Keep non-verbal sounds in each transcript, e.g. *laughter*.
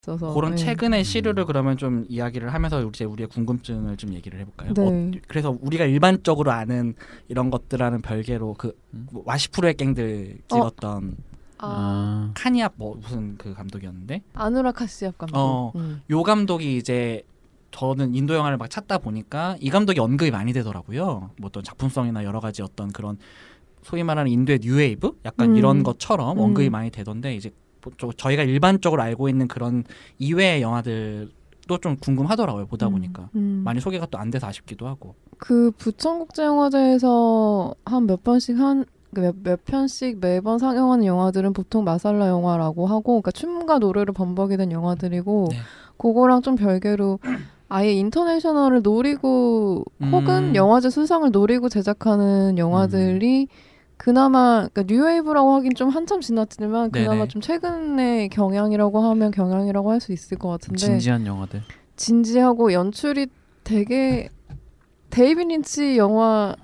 있어서 그런 네. 최근의 시류를 그러면 좀 이야기를 하면서 이제 우리의 궁금증을 좀 얘기를 해볼까요? 네. 어, 그래서 우리가 일반적으로 아는 이런 것들하는 별개로 그 음. 뭐 와시프로의 갱들 찍었던 아, 아, 카니압 뭐 무슨 그 감독이었는데 아누라 카시압 감독. 어. 음. 요 감독이 이제 저는 인도 영화를 막 찾다 보니까 이 감독이 언급이 많이 되더라고요. 뭐 어떤 작품성이나 여러 가지 어떤 그런 소위 말하는 인도의 뉴웨이브 약간 음. 이런 것처럼 음. 언급이 많이 되던데 이제 뭐 저- 저희가 일반적으로 알고 있는 그런 이외의 영화들도 좀 궁금하더라고요. 보다 음, 보니까 음. 많이 소개가 또 안 돼서 아쉽기도 하고. 그 부천국제영화제에서 한 몇 번씩 한 몇, 몇 편씩 매번 상영하는 영화들은 보통 마살라 영화라고 하고, 그러니까 춤과 노래를 범벅이 된 영화들이고, 네. 그거랑 좀 별개로 아예 인터내셔널을 노리고 음. 혹은 영화제 수상을 노리고 제작하는 영화들이 그나마 그러니까 뉴웨이브라고 하긴 좀 한참 지났지만 그나마 네네. 좀 최근의 경향이라고 하면 경향이라고 할 수 있을 것 같은데 진지한 영화들. 진지하고 연출이 되게 데이비드 린치 영화를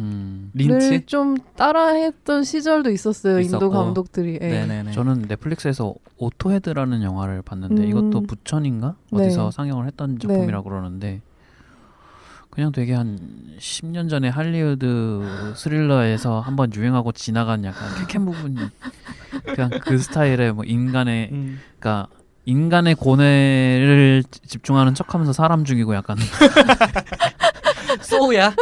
음. 린치? 좀 따라했던 시절도 있었어요 있었고. 인도 감독들이. 예. 네네네. 저는 넷플릭스에서 오토헤드라는 영화를 봤는데 음. 이것도 부천인가 네. 어디서 상영을 했던 작품이라고 그러는데 그냥 되게 한 10년 전에 할리우드 스릴러에서 한번 유행하고 지나간 약간 캐캔 부분이 그냥 그 스타일의 뭐 인간의 음. 그러니까 인간의 고뇌를 지- 집중하는 척하면서 사람 죽이고 약간 *laughs* 소우야.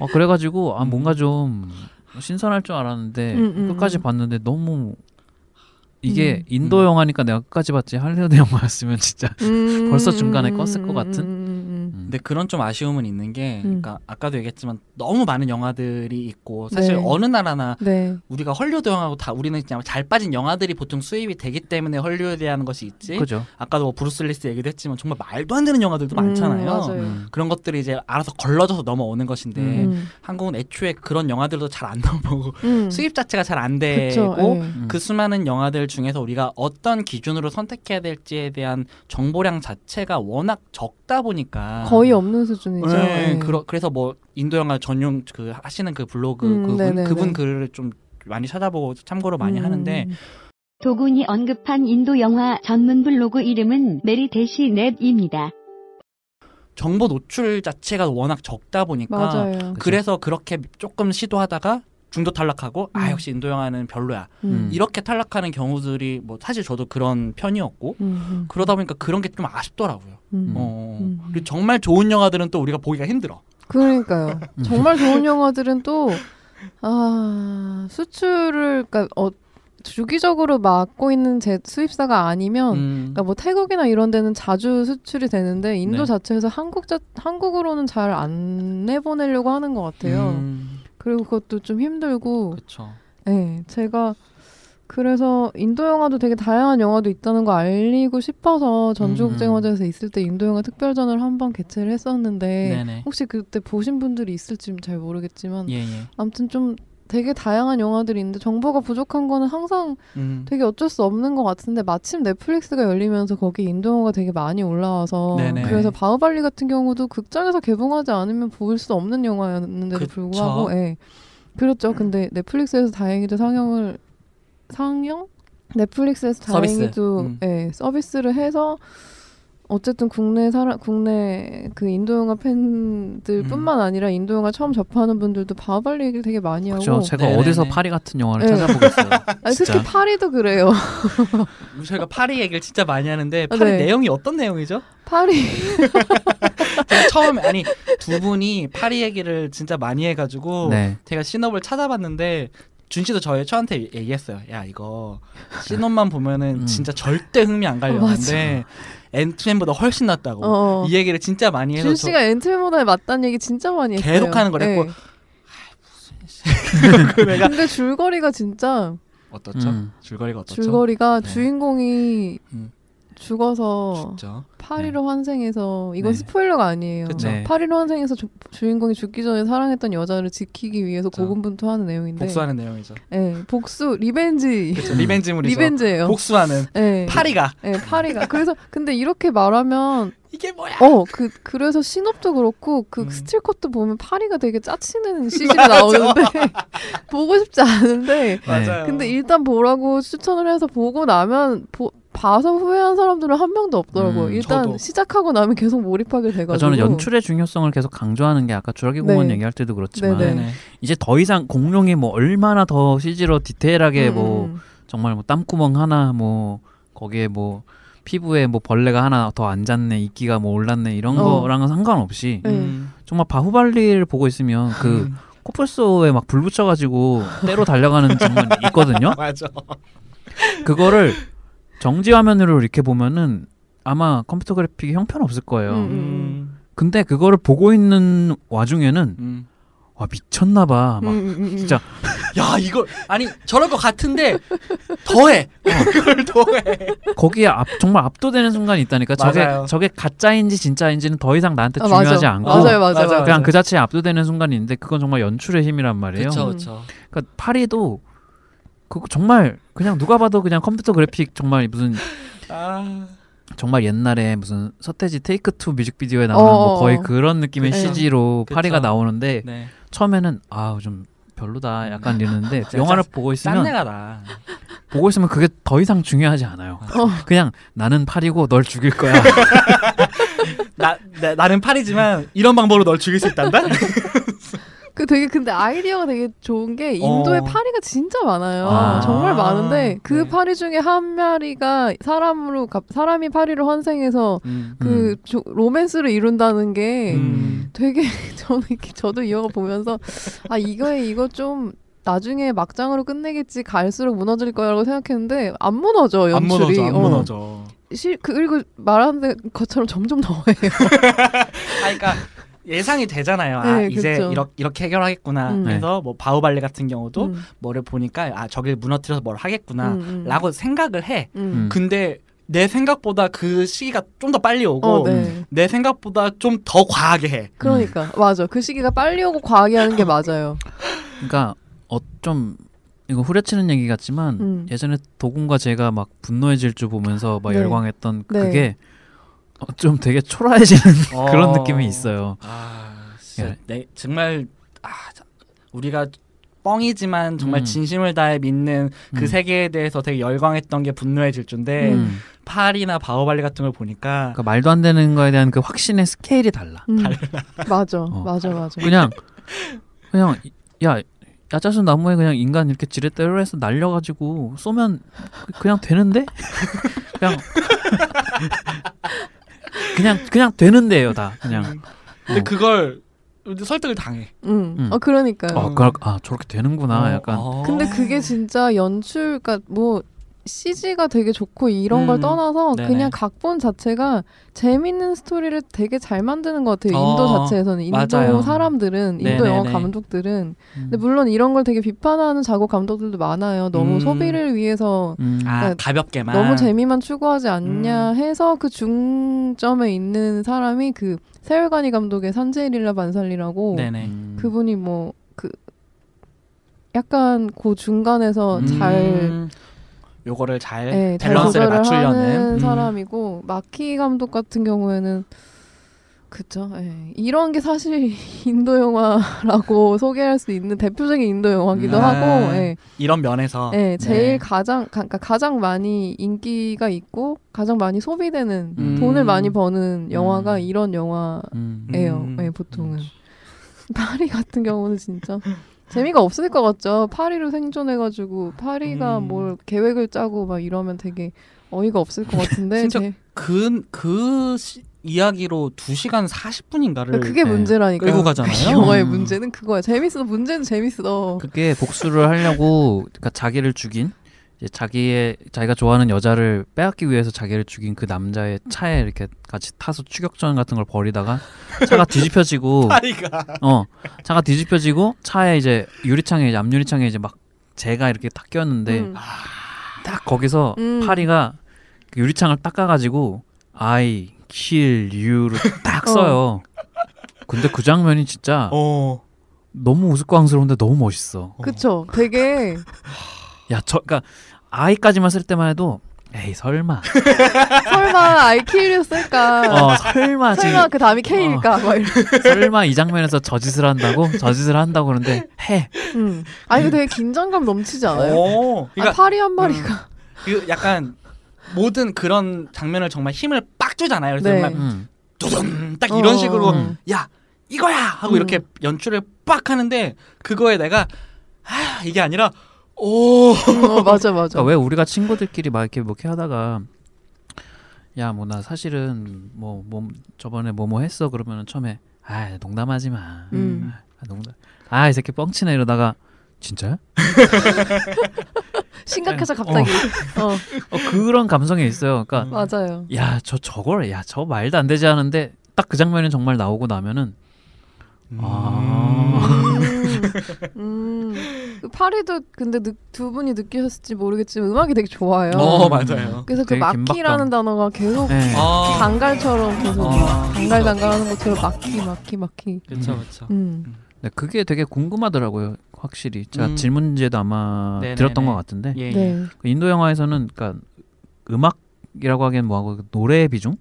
어 그래가지고 아 음. 뭔가 좀 신선할 줄 알았는데 음, 음, 끝까지 음. 봤는데 너무 이게 음. 인도 영화니까 내가 끝까지 봤지 할리우드 영화였으면 진짜 음, 벌써 중간에 음, 껐을 것 음, 같은? 근데 그런 좀 아쉬움은 있는 게, 음. 그러니까 아까도 얘기했지만 너무 많은 영화들이 있고 사실 네. 어느 나라나 네. 우리가 헐리우드 영화고 다 우리는 그냥 잘 빠진 영화들이 보통 수입이 되기 때문에 헐리우드라는 것이 있지. 그죠 아까도 뭐 브루스 윌리스 얘기도 했지만 정말 말도 안 되는 영화들도 음, 많잖아요. 음. 그런 것들이 이제 알아서 걸러져서 넘어오는 것인데 음, 한국은 애초에 그런 영화들도 잘 안 넘어오고 음. *laughs* 수입 자체가 잘 안 되고 예. 음. 그 수많은 영화들 중에서 우리가 어떤 기준으로 선택해야 될지에 대한 정보량 자체가 워낙 적다 보니까 거의 없는 수준이죠. 네, 예. 그러, 그래서 뭐 인도 영화 전용 그 하시는 그 블로그 음, 그분 네네네. 그분 글을 좀 많이 찾아보고 참고로 많이 음, 하는데 도군이 언급한 인도 영화 전문 블로그 이름은 메리데시 넷입니다. 정보 노출 자체가 워낙 적다 보니까 맞아요. 그래서 그렇게 조금 시도하다가 중도 탈락하고 아 음. 역시 인도 영화는 별로야 음. 이렇게 탈락하는 경우들이 뭐 사실 저도 그런 편이었고 음, 음. 그러다 보니까 그런 게 좀 아쉽더라고요. 음. 어. 음. 그리고 정말 좋은 영화들은 또 우리가 보기가 힘들어. 그러니까요. 음. 정말 좋은 영화들은 또, 아, 수출을, 그러니까, 어, 주기적으로 맡고 있는 제 수입사가 아니면, 음. 그러니까 뭐 태국이나 이런 데는 자주 수출이 되는데, 인도 네. 자체에서 한국 자, 한국으로는 잘 안 내보내려고 하는 것 같아요. 음, 그리고 그것도 좀 힘들고, 그렇죠. 네, 제가 그래서 인도 영화도 되게 다양한 영화도 있다는 거 알리고 싶어서 전주국제영화제에서 있을 때 인도 영화 특별전을 한번 개최를 했었는데 네네. 혹시 그때 보신 분들이 있을지 잘 모르겠지만 예 예. 아무튼 좀 되게 다양한 영화들이 있는데 정보가 부족한 거는 항상 음. 되게 어쩔 수 없는 것 같은데 마침 넷플릭스가 열리면서 거기 인도 영화가 되게 많이 올라와서 네네. 그래서 바흐발리 같은 경우도 극장에서 개봉하지 않으면 볼 수 없는 영화였는데도 그쵸. 불구하고 예. 그렇죠. 근데 넷플릭스에서 다행히도 상영을 상영? 넷플릭스에서 서비스. 다행히도 음. 예, 서비스를 해서 어쨌든 국내 사람 국내 그 인도 영화 팬들뿐만 아니라 인도 영화 처음 접하는 분들도 바흐발리 얘기를 되게 많이 하고 그렇죠 제가 네네네. 어디서 파리 같은 영화를 네. 찾아보겠어요 *laughs* 아니. 특히 파리도 그래요. *laughs* 저희가 파리 얘기를 진짜 많이 하는데 파리 네. 내용이 어떤 내용이죠? 파리 *laughs* 제가 처음에 아니 두 분이 파리 얘기를 진짜 많이 해가지고 네 제가 신업을 찾아봤는데 준 씨도 저희 저한테 얘기했어요. 야 이거 시놉만 보면은 음. 진짜 절대 흥미 안갈 어, 앤트맨보다 훨씬 낫다고 어. 이 얘기를 진짜 많이 해서 준저 씨가 앤트맨보다 낫다는 얘기 진짜 많이 했어요. 계속 하는 거랬고. 네. *laughs* 그 내가 근데 줄거리가 진짜 어떻죠? 음. 줄거리가 어떻죠? 줄거리가 네. 주인공이 음. 죽어서 진짜 파리로 환생해서 이건 네. 스포일러가 아니에요. 그쵸. 네. 파리로 환생해서 주, 주인공이 죽기 전에 사랑했던 여자를 지키기 위해서 그쵸. 고군분투하는 내용인데 복수하는 내용이죠. 네, 복수 revenge 그렇죠. revenge물이죠. revenge예요. 복수하는 네. 파리가 네, 파리가 그래서 근데 이렇게 말하면 이게 뭐야? 어 그 그래서 시놉도 그렇고 그 음. 스틸 컷도 보면 파리가 되게 짜치는 CG질이 *laughs* 나오는데 *laughs* 보고 싶지 않은데 네. 맞아요. 근데 일단 보라고 추천을 해서 보고 나면 보, 봐서 후회한 사람들은 한 명도 없더라고요. 음, 일단 저도. 시작하고 나면 계속 몰입하게 돼가지고. 그러니까 저는 연출의 중요성을 계속 강조하는 게 아까 주라기 공원 네. 얘기할 때도 그렇지만 네네. 네네. 이제 더 이상 공룡이 뭐 얼마나 더 CG로 디테일하게 음, 뭐 음. 정말 뭐 땀구멍 하나 뭐 거기에 뭐 피부에 뭐 벌레가 하나 더 앉았네 이끼가 뭐 올랐네 이런 어. 거랑은 상관없이 네. 음. 정말 바후발리를 보고 있으면 그 코뿔소에 막 불 붙여가지고 때로 달려가는 장면이 있거든요. *laughs* 맞아. 그거를 정지 화면으로 이렇게 보면은 아마 컴퓨터 그래픽이 형편없을 거예요. 음. 음. 근데 그거를 보고 있는 와중에는 음. 와 미쳤나 봐. 막 음, 음, 음. 진짜 야 이걸 아니 저럴 것 같은데 더해. 그걸 더해. 거기에 압, 정말 압도되는 순간이 있다니까. 저게 맞아요. 저게 가짜인지 진짜인지는 더 이상 나한테 아, 중요하지 맞아. 않고 맞아요, 맞아요, 맞아. 그냥 그 자체에 압도되는 순간이 있는데 그건 정말 연출의 힘이란 말이에요. 그렇죠, 음. 그렇죠. 그러니까 파리도 그 정말 그냥 누가 봐도 그냥 컴퓨터 그래픽 정말 무슨 *laughs* 아, 정말 옛날에 무슨 서태지 테이크 투 뮤직비디오에 나오는 어, 뭐 어, 거의 어. 그런 느낌의 네. CG로 그쵸. 파리가 나오는데 네. 처음에는 아 좀 별로다 약간 이랬는데 *laughs* 진짜 영화를 보고 있으면 짠내가 나. 보고 있으면 그게 더 이상 중요하지 않아요. 어. 그냥 나는 파리고 널 죽일 거야. *laughs* 나, 나 나는 파리지만 이런 방법으로 널 죽일 수 있단다. 그 되게 근데 아이디어가 되게 좋은 게 인도에 어. 파리가 진짜 많아요. 아. 정말 많은데 그 네. 파리 중에 한 마리가 사람으로 가- 사람이 파리를 환생해서 음. 그 조- 로맨스를 이룬다는 게 음. 되게 *laughs* 저는 이렇게 저도 이 영화 보면서 아 이거에 이거 좀 나중에 막장으로 끝내겠지 갈수록 무너질 거라고 생각했는데 안 무너져 안 연출이. 무너져, 안 어. 무너져. 실 그리고 말하는 것처럼 점점 더해요. *laughs* 아, 그러니까 예상이 되잖아요. 아, 네, 이제 그쵸. 이렇게, 이렇게 해결하겠구나. 음. 그래서 뭐 바우발레 같은 경우도 음, 뭐를 보니까 아 저길 무너뜨려서 뭘 하겠구나. 음, 음. 라고 생각을 해. 음. 음. 근데 내 생각보다 그 시기가 좀 더 빨리 오고 어, 네. 내 생각보다 좀 더 과하게 해. 그러니까 맞아. 그 시기가 빨리 오고 과하게 하는 게 맞아요. 그러니까 어좀 이거 후려치는 얘기 같지만 음. 예전에 도군과 제가 막 분노의 질주 보면서 막 네. 열광했던 네. 그게 어, 좀 되게 초라해지는 *laughs* 그런 어. 느낌이 있어요. 아, 진짜 예. 내, 정말 아, 자- 우리가 뻥이지만 정말 음. 진심을 다해 믿는 그 음. 세계에 대해서 되게 열광했던 게 분노의 질주인데 음. 파리나 바오발리 같은 걸 보니까 그러니까 말도 안 되는 거에 대한 그 확신의 스케일이 달라. 음. *laughs* 맞아, 어. 맞아, 맞아. 그냥 그냥 야 야자수 나무에 그냥 인간 이렇게 지렛대로 해서 날려가지고 쏘면 그- 그냥 되는데 *laughs* 그냥 그냥 그냥 되는데요 다 그냥 근데 어. 그걸 설득을 당해. 음. 음. 어 그러니까요. 아, 그럴, 아 저렇게 되는구나 어, 약간 어. 근데 그게 진짜 연출, 그러니까 뭐 CG가 되게 좋고 이런 걸 음. 떠나서 네네. 그냥 각본 자체가 재밌는 스토리를 되게 잘 만드는 것 같아요. 인도 어, 자체에서는 인도 맞아요. 사람들은 인도 네네네. 영화 감독들은 음. 근데 물론 이런 걸 되게 비판하는 작업 감독들도 많아요. 너무 음. 소비를 위해서 음. 아 그러니까 가볍게만 너무 재미만 추구하지 않냐 음. 해서 그 중점에 있는 사람이 그 세월간이 감독의 산제일이라 반살리라고 네네. 음. 그분이 뭐그 약간 그 중간에서 잘 음, 요거를 잘 예, 잘 밸런스를 조절을 맞추려는 하는 음. 사람이고 마키 감독 같은 경우에는 그쵸. 예. 이런 게 사실 *laughs* 인도 영화라고 *laughs* 소개할 수 있는 대표적인 인도 영화기도 음. 하고, 아. 예. 이런 면에서 예, 제일 네. 가장 가, 그러니까 가장 많이 인기가 있고 가장 많이 소비되는 음. 돈을 많이 버는 영화가 음. 이런 영화예요. 음. 음. 예, 보통은 파리 같은 경우는 진짜 재미가 없을 것 같죠. 파리로 생존해가지고 파리가 음. 뭘 계획을 짜고 막 이러면 되게 어이가 없을 것 같은데 *laughs* 진짜 제- 그, 그 시- 이야기로 2시간 40분인가를 그게 문제라니까. 끌고 가잖아요. 그 영화의 음. 문제는 그거야. 재밌어. 문제는 재밌어. 그게 복수를 하려고 그러니까 자기를 죽인 이제 자기의 자기가 좋아하는 여자를 빼앗기 위해서 자기를 죽인 그 남자의 차에 이렇게 같이 타서 추격전 같은 걸 벌이다가 차가 뒤집혀지고 *laughs* 파리가 어 차가 뒤집혀지고 차에 이제 유리창에 이제 앞유리창에 이제 막 재가 이렇게 딱 꼈는데 음. 딱 거기서 음. 파리가 그 유리창을 닦아가지고 I kill you를 딱 어. 써요. 근데 그 장면이 진짜 어. 너무 우스꽝스러운데 너무 멋있어. 그쵸. 되게 야, 저, 그니까, 아이까지만 쓸 때만 해도, 에이, 설마. *laughs* 설마 아이킬을 쓸까? 어, 설마, 설마 그 다음이 K일까? 막 이런. 설마 이 장면에서 저 짓을 한다고? 저 짓을 한다고 그러는데, 해. 음. 아니 그 되게 긴장감 넘치지 않아요? 어. 아, 그러니까 파리 한 마리가 그 약간 모든 그런 장면을 정말 힘을 빡 주잖아요. 그래서 네. 정말 음. 두둔 딱 이런 어. 식으로 음. 야 이거야 하고 음. 이렇게 연출을 빡 하는데 그거에 내가 아 이게 아니라 오 어, 맞아 맞아. 그러니까 왜 우리가 친구들끼리 막 이렇게 뭐 이렇게 하다가 야 뭐 나 사실은 뭐 뭐 저번에 뭐 뭐 했어 그러면은 처음에 아 농담하지 마. 음. 아, 농담. 아이 새끼 뻥치네 이러다가 진짜야? *laughs* 심각해서 갑자기. 어, 어, 그런 감성이 있어요. 그러니까 맞아요. 야 저 저걸 야 저 말도 안 되지 하는데 딱 그 장면이 정말 나오고 나면은 아. 음, 음. 그 파리도 근데 느, 두 분이 느끼셨을지 모르겠지만 음악이 되게 좋아요. 어 맞아요. 그래서 그 긴박감. 단어가 계속 네. 아 단갈처럼 계속 아. 단갈단갈하는 것처럼 마키 마키 마키. 그렇죠 그렇죠. 음. 네, 그게 되게 궁금하더라고요. 확실히 제가 음. 질문지에도 아마 네네네. 들었던 것 같은데 예, 예. 네. 그 인도 영화에서는 그러니까 음악이라고 하기엔 뭐하고 그 노래의 비중?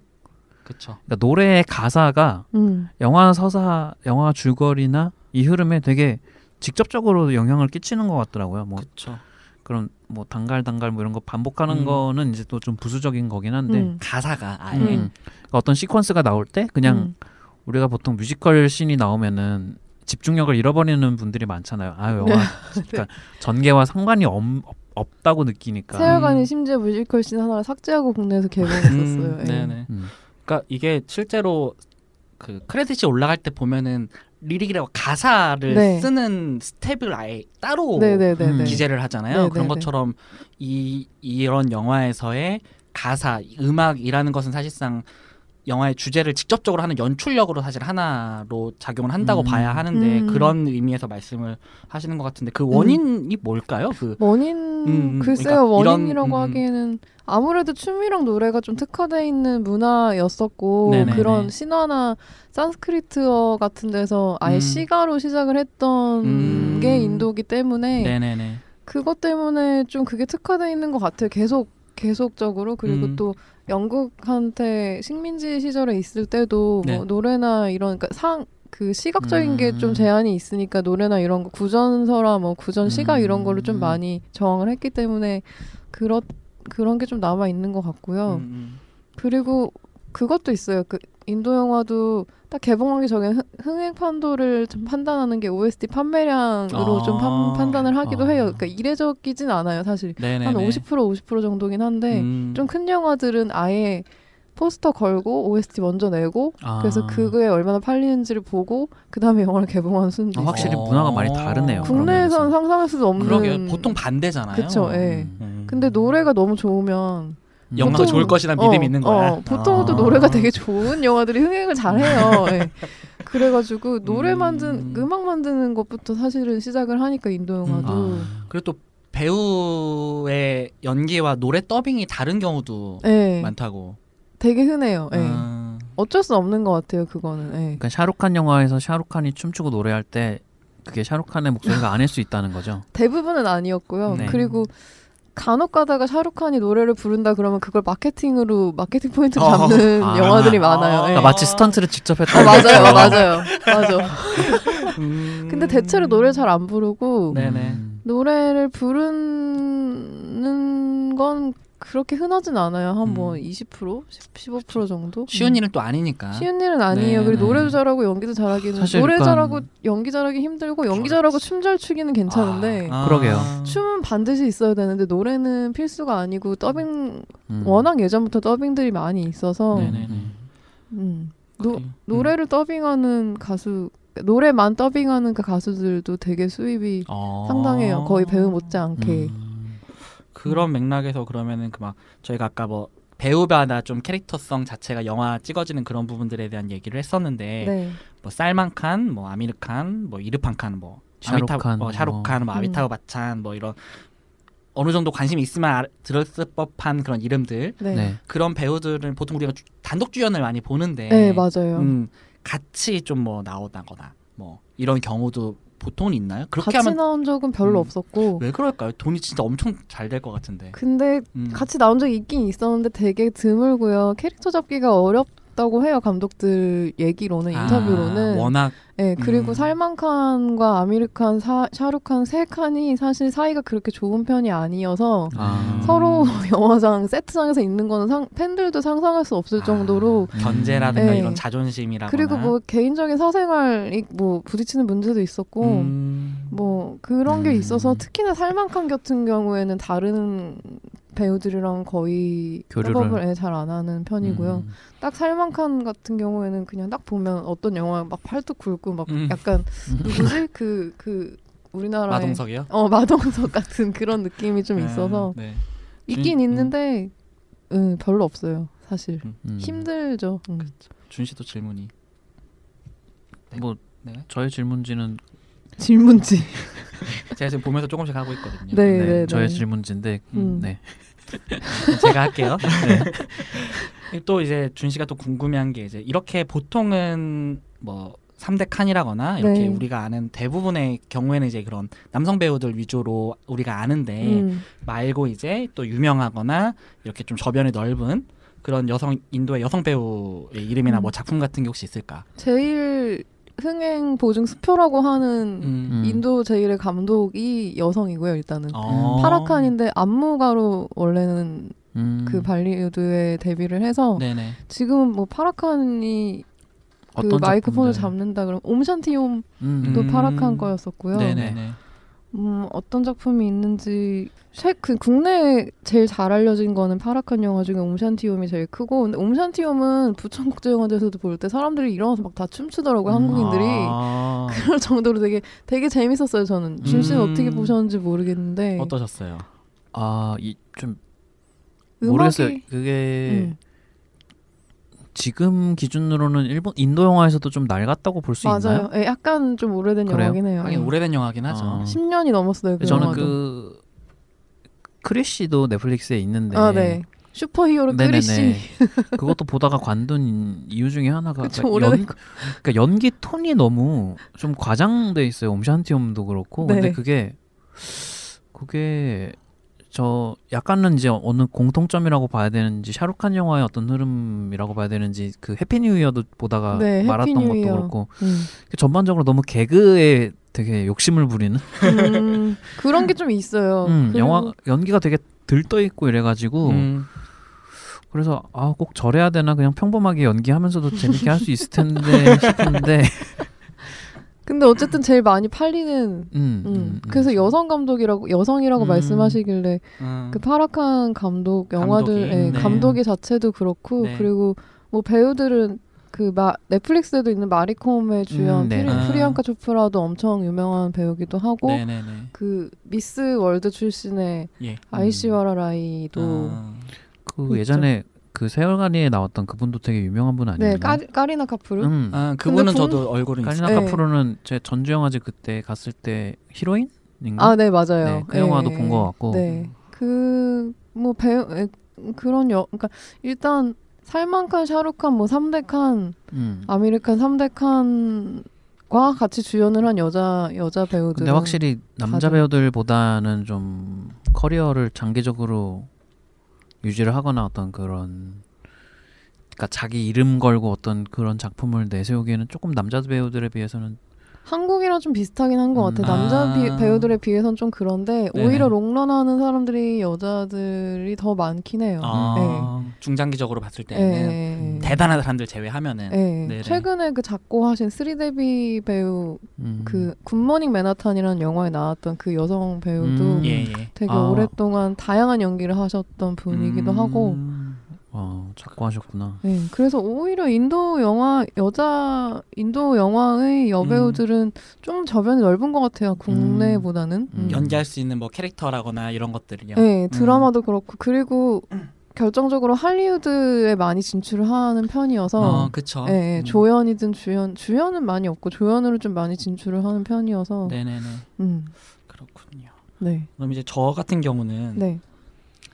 그렇죠. 그러니까 노래의 가사가 음. 영화 서사, 영화 줄거리나 이 흐름에 되게 직접적으로 영향을 끼치는 것 같더라고요. 뭐 그렇죠. 그런 뭐 단갈 단갈 뭐 이런 거 반복하는 음. 거는 이제 또 좀 부수적인 거긴 한데 음. 가사가 아예 음. 그러니까 어떤 시퀀스가 나올 때 그냥 음. 우리가 보통 뮤지컬 씬이 나오면은 집중력을 잃어버리는 분들이 많잖아요. 아 영화 *laughs* 그러니까 전개와 상관이 없, 없, 다고 느끼니까. 세 얼간이 음. 심지어 뮤지컬 씬 하나를 삭제하고 국내에서 개봉했었어요. 음, 예. 네네. 음. 그러니까 이게 실제로 그 크레딧이 올라갈 때 보면은 lyric이라고 가사를 네. 쓰는 스텝을 아예 따로. 음. 기재를 하잖아요. 그런 것처럼 이 이런 영화에서의 가사, 음악이라는 것은 사실상 영화의 주제를 직접적으로 하는 연출력으로 사실 하나로 작용을 한다고 음. 봐야 하는데 음. 그런 의미에서 말씀을 하시는 것 같은데 그 원인이 뭘까요? 그 원인 음, 글쎄요 그러니까 이런- 원인이라고 음, 음. 하기에는 아무래도 춤이랑 노래가 좀 특화돼 있는 문화였었고 네네네. 그런 신화나 산스크리트어 같은 데서 아예 음. 시가로 시작을 했던 음. 게 인도기 때문에 네네네. 그것 때문에 좀 그게 특화돼 있는 것 같아요 계속 계속적으로 그리고 음. 또 영국한테 식민지 시절에 있을 때도 네. 뭐 노래나 이런 그러니까 상 그 시각적인 게좀 음. 제한이 있으니까 노래나 이런 거 구전서라 뭐 구전 시가 이런 거를 좀 음. 많이 저항을 했기 때문에 그런 그런 게 좀 남아 있는 것 같고요. 음, 음. 그리고 그것도 있어요. 그 인도 영화도 딱 개봉하기 전에 흥- 흥행 판도를 좀 판단하는 게 OST 판매량으로 아. 좀 판, 판단을 하기도 아. 해요. 그러니까 이례적이진 않아요, 사실. 네네네. 한 50% 50% 정도긴 한데 음. 좀큰 영화들은 아예 포스터 걸고 OST 먼저 내고 아. 그래서 그거에 얼마나 팔리는지를 보고 그 다음에 영화를 개봉하는 순도 아. 확실히 어. 문화가 많이 다르네요. 면에서. 상상할 수도 없는. 그러게요. 보통 반대잖아요. 예. 음. 음. 근데 노래가 너무 좋으면 음. 영화가 보통- 좋을 것이란 믿음이 어, 있는 거야. 어, 보통 또 아. 노래가 되게 좋은 영화들이 흥행을 잘해요. 예. 그래가지고 노래 음. 만든 음악 만드는 것부터 사실은 시작을 하니까 인도 영화도 아. 그리고 또 배우의 연기와 노래 더빙이 다른 경우도 예, 많다고. 되게 흔해요. 예. 음. 어쩔 수 없는 것 같아요. 그거는. 예. 그러니까 샤룩칸 영화에서 샤룩칸이 춤추고 노래할 때 그게 샤룩칸의 목소리가 *laughs* 아닐 수 있다는 거죠. 대부분은 아니었고요. 네. 그리고 간혹 가다가 샤룩칸이 노래를 부른다 그러면 그걸 마케팅으로 마케팅 포인트로 어. 잡는 아. 영화들이 많아요. 예. 그러니까 마치 스턴트를 직접 했다. 어, 맞아요, 맞아요, 맞아. 음. *laughs* *laughs* 근데 대체로 노래 잘 안 부르고 네네. 음. 노래를 부르는 건 그렇게 흔하진 않아요. 한뭐 음. 20%, 15% 정도. 쉬운 음. 일은 또 아니니까. 쉬운 일은 아니에요. 네, 그리고 네. 노래도 잘하고 연기도 잘하기는 사실 노래 그러니까- 잘하고 연기 잘하기 힘들고 연기 잘하고 춤 잘 추기는 괜찮은데 아. 그러게요. 춤은 반드시 있어야 되는데 노래는 필수가 아니고 더빙 음. 워낙 예전부터 더빙들이 많이 있어서 네네네. 음. 노, 그래요. 노래를 더빙하는 가수 노래만 더빙하는 그 가수들도 되게 수입이 어. 상당해요. 거의 배우 못지않게. 음. 그런 맥락에서 그러면은 그 막 저희가 아까 뭐 배우빨이나 좀 캐릭터성 자체가 영화 찍어지는 그런 부분들에 대한 얘기를 했었는데 네. 뭐 살만칸, 뭐 아미르칸, 뭐 이르판칸, 뭐 샤룩칸, 아미타, 뭐 샤룩칸, 뭐 음. 아미타브 바찬 뭐 이런 어느 정도 관심이 있으면 알- 들었을 법한 그런 이름들 네. 네. 네. 그런 배우들은 보통 우리가 주- 단독 주연을 많이 보는데 네, 맞아요. 음, 같이 좀 뭐 나오다거나 뭐 이런 경우도 보통은 있나요? 그렇게 같이 하면 나온 적은 별로 음. 없었고. 왜 그럴까요? 돈이 진짜 엄청 잘 될 것 같은데. 근데 음. 같이 나온 적이 있긴 있었는데 되게 드물고요. 캐릭터 잡기가 어렵 없다고 해요 감독들 얘기로는 아, 인터뷰로는 워낙 네, 그리고 음. 살만칸과 아미르칸 사, 샤루칸 세 칸이 사실 사이가 그렇게 좋은 편이 아니어서 아. 서로 *laughs* 영화장 세트장에서 있는 거는 상, 팬들도 상상할 수 없을 정도로 아, 견제라든가 네. 이런 자존심이라거나 그리고 뭐 개인적인 사생활이 뭐 부딪히는 문제도 있었고 음. 뭐 그런 게 음. 있어서 특히나 살만칸 같은 경우에는 다른 배우들이랑 거의 교류를. 협업을 잘안 하는 편이고요. 음. 딱 살만칸 같은 경우에는 그냥 딱 보면 어떤 영화 막 팔뚝 굵고 막 음. 약간 *laughs* 누구지 그그 우리나라의 마동석이요? 어 마동석 같은 그런 느낌이 좀 네, 있어서 네. 있긴 음. 있는데 음, 별로 없어요 사실 음. 힘들죠. 음. 준 씨도 질문이. 네. 뭐 네. 저의 질문지는 질문지. *laughs* 제가 지금 보면서 조금씩 하고 있거든요. 네, 네, 네, 저의 네. 질문지인데 음. 네. *laughs* 제가 할게요. 또 이제 준 씨가 또 궁금해한 게 이제 이렇게 보통은 뭐 3대 칸이라거나 이렇게 네. 우리가 아는 대부분의 경우에는 이제 그런 남성 배우들 위주로 우리가 아는데 음. 말고 이제 또 유명하거나 이렇게 좀 저변이 넓은 그런 여성 인도의 여성 배우의 이름이나 음. 뭐 작품 같은 게 혹시 있을까? 제일 흥행 보증 수표라고 하는 음. 음. 인도 제일의 감독이 여성이고요 일단은 어. 파라칸인데 안무가로 원래는 음. 그 발리우드에 데뷔를 해서 네네. 지금은 뭐 파라칸이 그 마이크폰을 작품들? 잡는다 그러면 옴샨티옴도 음. 음. 파라칸 거였었고요. 네네네. 음, 어떤 작품이 있는지 최, 그 국내에 제일 잘 알려진 거는 파라칸 영화 중에 옴샨티옴이 제일 크고 근데 옴샨티옴은 부천국제영화제에서도 볼 때 사람들이 일어나서 막 다 춤추더라고요 한국인들이 아. *laughs* 그럴 정도로 되게 되게 재밌었어요 저는 준 씨는 음. 어떻게 보셨는지 모르겠는데 어떠셨어요? 아이좀 음악이- 모르겠어요. 그게 음. 지금 기준으로는 일본 인도 영화에서도 좀 낡았다고 볼 수 있나요? 맞아요. 예, 약간 좀 오래된 그래요? 영화긴 해요. 하긴 예. 오래된 영화긴 하죠. 아. 10년이 넘었어요. 그 저는 영화도. 그 크리쉬도 넷플릭스에 있는데 아, 네. 슈퍼히어로 네네네. 크리시. *laughs* 그것도 보다가 관둔 이유 중에 하나가 그쵸, 그러니까 오래된 연, 그러니까 연기 톤이 너무 좀 과장돼 있어요. 옴 샨티 옴도 그렇고. 네. 근데 그게 그게 저 약간은 이제 어느 공통점이라고 봐야 되는지 샤루칸 영화의 어떤 흐름이라고 봐야 되는지 그 Happy New Year도 보다가 네, 말았던 New 것도 Year. 그렇고 음. 전반적으로 너무 개그에 되게 욕심을 부리는 음, 그런 게 좀 있어요. 음, 그리고- 영화 연기가 되게 들떠 있고 이래가지고 음. 그래서 아 꼭 저래야 되나 그냥 평범하게 연기하면서도 재밌게 할 수 있을 텐데 *laughs* 싶은데 근데 어쨌든 제일 많이 팔리는 음, 음, 음, 그래서 음. 여성 감독이라고 여성이라고 음. 말씀하시길래 음. 그 파라칸 감독 영화들 감독이, 예, 네. 감독이 자체도 그렇고 네. 그리고 뭐 배우들은 그 마, 넷플릭스에도 있는 마리콤의 주연 음, 네. 프리, 아. 프리앙카 초프라도 엄청 유명한 배우기도 하고 네네네. 그 미스 월드 출신의 예. 아이시와라 라이도 아. 그 있죠. 예전에 그 세 얼간이에 나왔던 그분도 되게 유명한 분 아니에요? 네 까리, 까리나 카푸르 음. 아, 그분은 분- 저도 얼굴은 까리나 있어요. 네. 카푸르는 제 전주 영화제 그때 갔을 때 Heroine인가? 아, 네, 맞아요. 네, 그 영화도 본 것 같고. 네. 그, 뭐, 배우, 에, 그런 여, 그러니까, 일단, 살만칸, 샤루칸, 뭐, 3대 칸, 음. 아미르칸 3대 칸과 같이 주연을 한 여자, 여자 배우들. 근데 확실히 남자 배우들보다는 좀 커리어를 장기적으로 유지를 하거나 어떤 그런 그러니까 자기 이름 걸고 어떤 그런 작품을 내세우기에는 조금 남자 배우들에 비해서는 한국이랑 좀 비슷하긴 한것 음. 같아. 남자 비- 아. 배우들에 비해선 좀 그런데, 네네. 오히려 롱런 하는 사람들이 여자들이 더 많긴 해요. 아, 중장기적으로 봤을 네. 때는 네. 대단한 사람들 제외하면은 네. 네네. 최근에 그 작고하신 스리데비 배우 음. 그 굿모닝 맨하탄이라는 영화에 나왔던 그 여성 배우도 음. 예 예. 되게 아. 오랫동안 다양한 연기를 하셨던 분이기도 음. 하고 어, 작고하셨구나. 네, 그래서 오히려 인도 영화 여자 인도 영화의 여배우들은 좀 저변이 넓은 것 같아요 국내보다는 음. 연기할 수 있는 뭐 캐릭터라거나 이런 것들이요. 네 드라마도 그렇고 그리고 결정적으로 할리우드에 많이 진출을 하는 편이어서 어, 그쵸. 네, 음. 조연이든 주연 주연은 많이 없고 조연으로 좀 많이 진출을 하는 편이어서 네네네. 음, 그렇군요. 네, 그럼 이제 저 같은 경우는 네,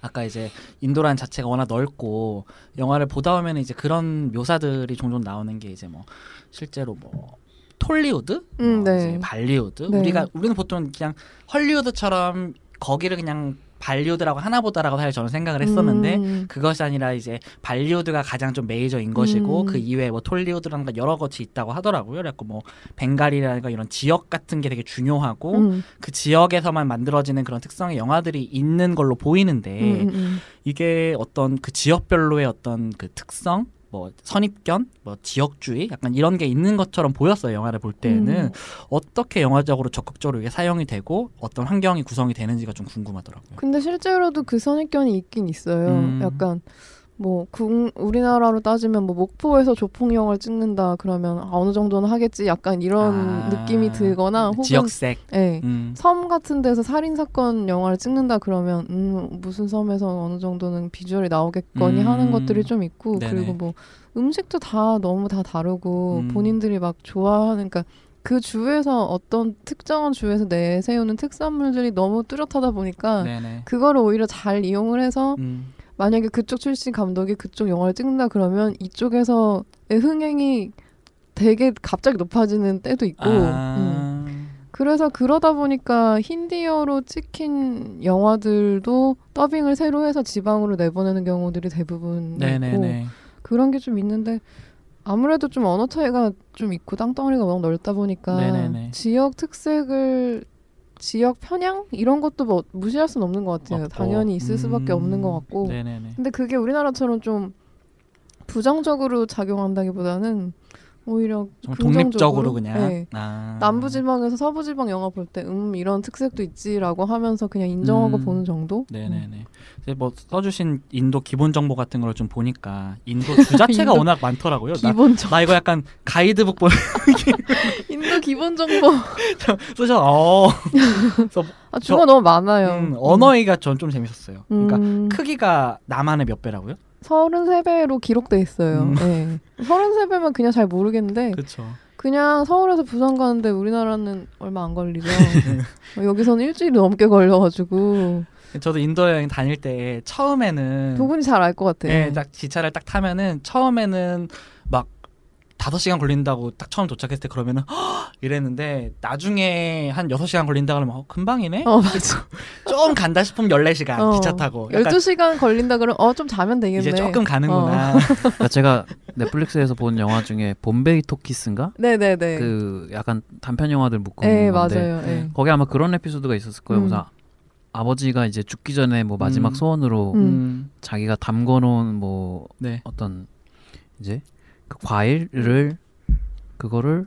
아까 이제 인도란 자체가 워낙 넓고 영화를 보다 보면 이제 그런 묘사들이 종종 나오는 게 이제 뭐 실제로 뭐 톨리우드, 음, 뭐 네. 발리우드. 네. 우리가 우리는 보통 그냥 헐리우드처럼 거기를 그냥 발리우드라고 하나보다라고 사실 저는 생각을 했었는데 음. 그것이 아니라 이제 발리우드가 가장 좀 메이저인 것이고 음. 그 이외에 뭐 톨리우드라든가 여러 것이 있다고 하더라고요. 그래갖고 뭐 벵갈이라든가 이런 지역 같은 게 되게 중요하고 음. 그 지역에서만 만들어지는 그런 특성의 영화들이 있는 걸로 보이는데 음, 음, 음. 이게 어떤 그 지역별로의 어떤 그 특성 뭐 선입견, 뭐 지역주의, 약간 이런 게 있는 것처럼 보였어요 영화를 볼 때는 음. 어떻게 영화적으로 적극적으로 이게 사용이 되고 어떤 환경이 구성이 되는지가 좀 궁금하더라고요. 근데 실제로도 그 선입견이 있긴 있어요. 음. 약간 뭐 국, 우리나라로 따지면 뭐 목포에서 조폭 영화를 찍는다 그러면 아, 어느 정도는 하겠지 약간 이런 아, 느낌이 들거나 혹은 지역색. 예. 음. 섬 같은 데서 살인 사건 영화를 찍는다 그러면 음 무슨 섬에서 어느 정도는 비주얼이 나오겠거니 음. 하는 것들이 좀 있고 네네. 그리고 뭐 음식도 다 너무 다 다르고 음. 본인들이 막 좋아하는 그러니까 그 주에서 어떤 특정한 주에서 내세우는 특산물들이 너무 뚜렷하다 보니까 네네. 그거를 오히려 잘 이용을 해서 음. 만약에 그쪽 출신 감독이 그쪽 영화를 찍는다 그러면 이쪽에서의 흥행이 되게 갑자기 높아지는 때도 있고 음. 아. 그래서 그러다 보니까 힌디어로 찍힌 영화들도 더빙을 새로 해서 지방으로 내보내는 경우들이 대부분 있고 네네네. 그런 게 좀 있는데 아무래도 좀 언어 차이가 좀 있고 땅덩어리가 워낙 넓다 보니까 네네네. 지역 특색을 지역 편향 이런 것도 뭐 무시할 수는 없는 것 같아요. 없고. 당연히 있을 수밖에 음. 없는 것 같고 네네네. 근데 그게 우리나라처럼 좀 부정적으로 작용한다기보다는 오히려 독립적으로 그냥. 네. 아. 남부지방에서 서부지방 영화 볼 때 음 이런 특색도 있지라고 하면서 그냥 인정하고 음. 보는 정도. 네네네. 이제 뭐 써주신 인도 기본 정보 같은 걸 좀 보니까 인도 주 자체가 *laughs* 인도 워낙 많더라고요. 나, 기본 정나 이거 약간 가이드북 보 *laughs* 인도 기본 정보 *laughs* 쓰셔. 어. 아 주가 너무 많아요. 음, 언어이가 전 좀 재밌었어요. 그러니까 음, 크기가 남한의 몇 배라고요? 33배로 기록돼 있어요. 음. 네. 33배면 그냥 잘 모르겠는데 그렇죠. 그냥 서울에서 부산 가는데 우리나라는 얼마 안 걸리죠. 어, 여기서는 일주일이 넘게 걸려가지고 저도 인도 여행 다닐 때 처음에는 두 분이 잘 알 것 같아요. 예, 딱 기차를 딱 타면은 처음에는 막 다섯 시간 걸린다고 딱 처음 도착했을 때 그러면은 헉! 이랬는데 나중에 한 여섯 시간 걸린다 그러면 어, 금방이네. 어 맞아. *laughs* 좀 간다 싶으면 14시간 어. 기차 타고 약간 12시간 걸린다 그러면 어 좀 자면 되겠네. 이제 조금 가는구나. *laughs* 그러니까 제가 넷플릭스에서 본 영화 중에 봄베이 토키스인가? 네 네 네. 그 약간 단편 영화들 묶어 네 놓은 건데 맞아요. 네. 거기 아마 그런 에피소드가 있었을 거예요. 음. 그래서 아버지가 이제 죽기 전에 뭐 마지막 음. 소원으로 음. 음. 자기가 담궈 놓은 뭐 네. 어떤 이제 그 과일을 그거를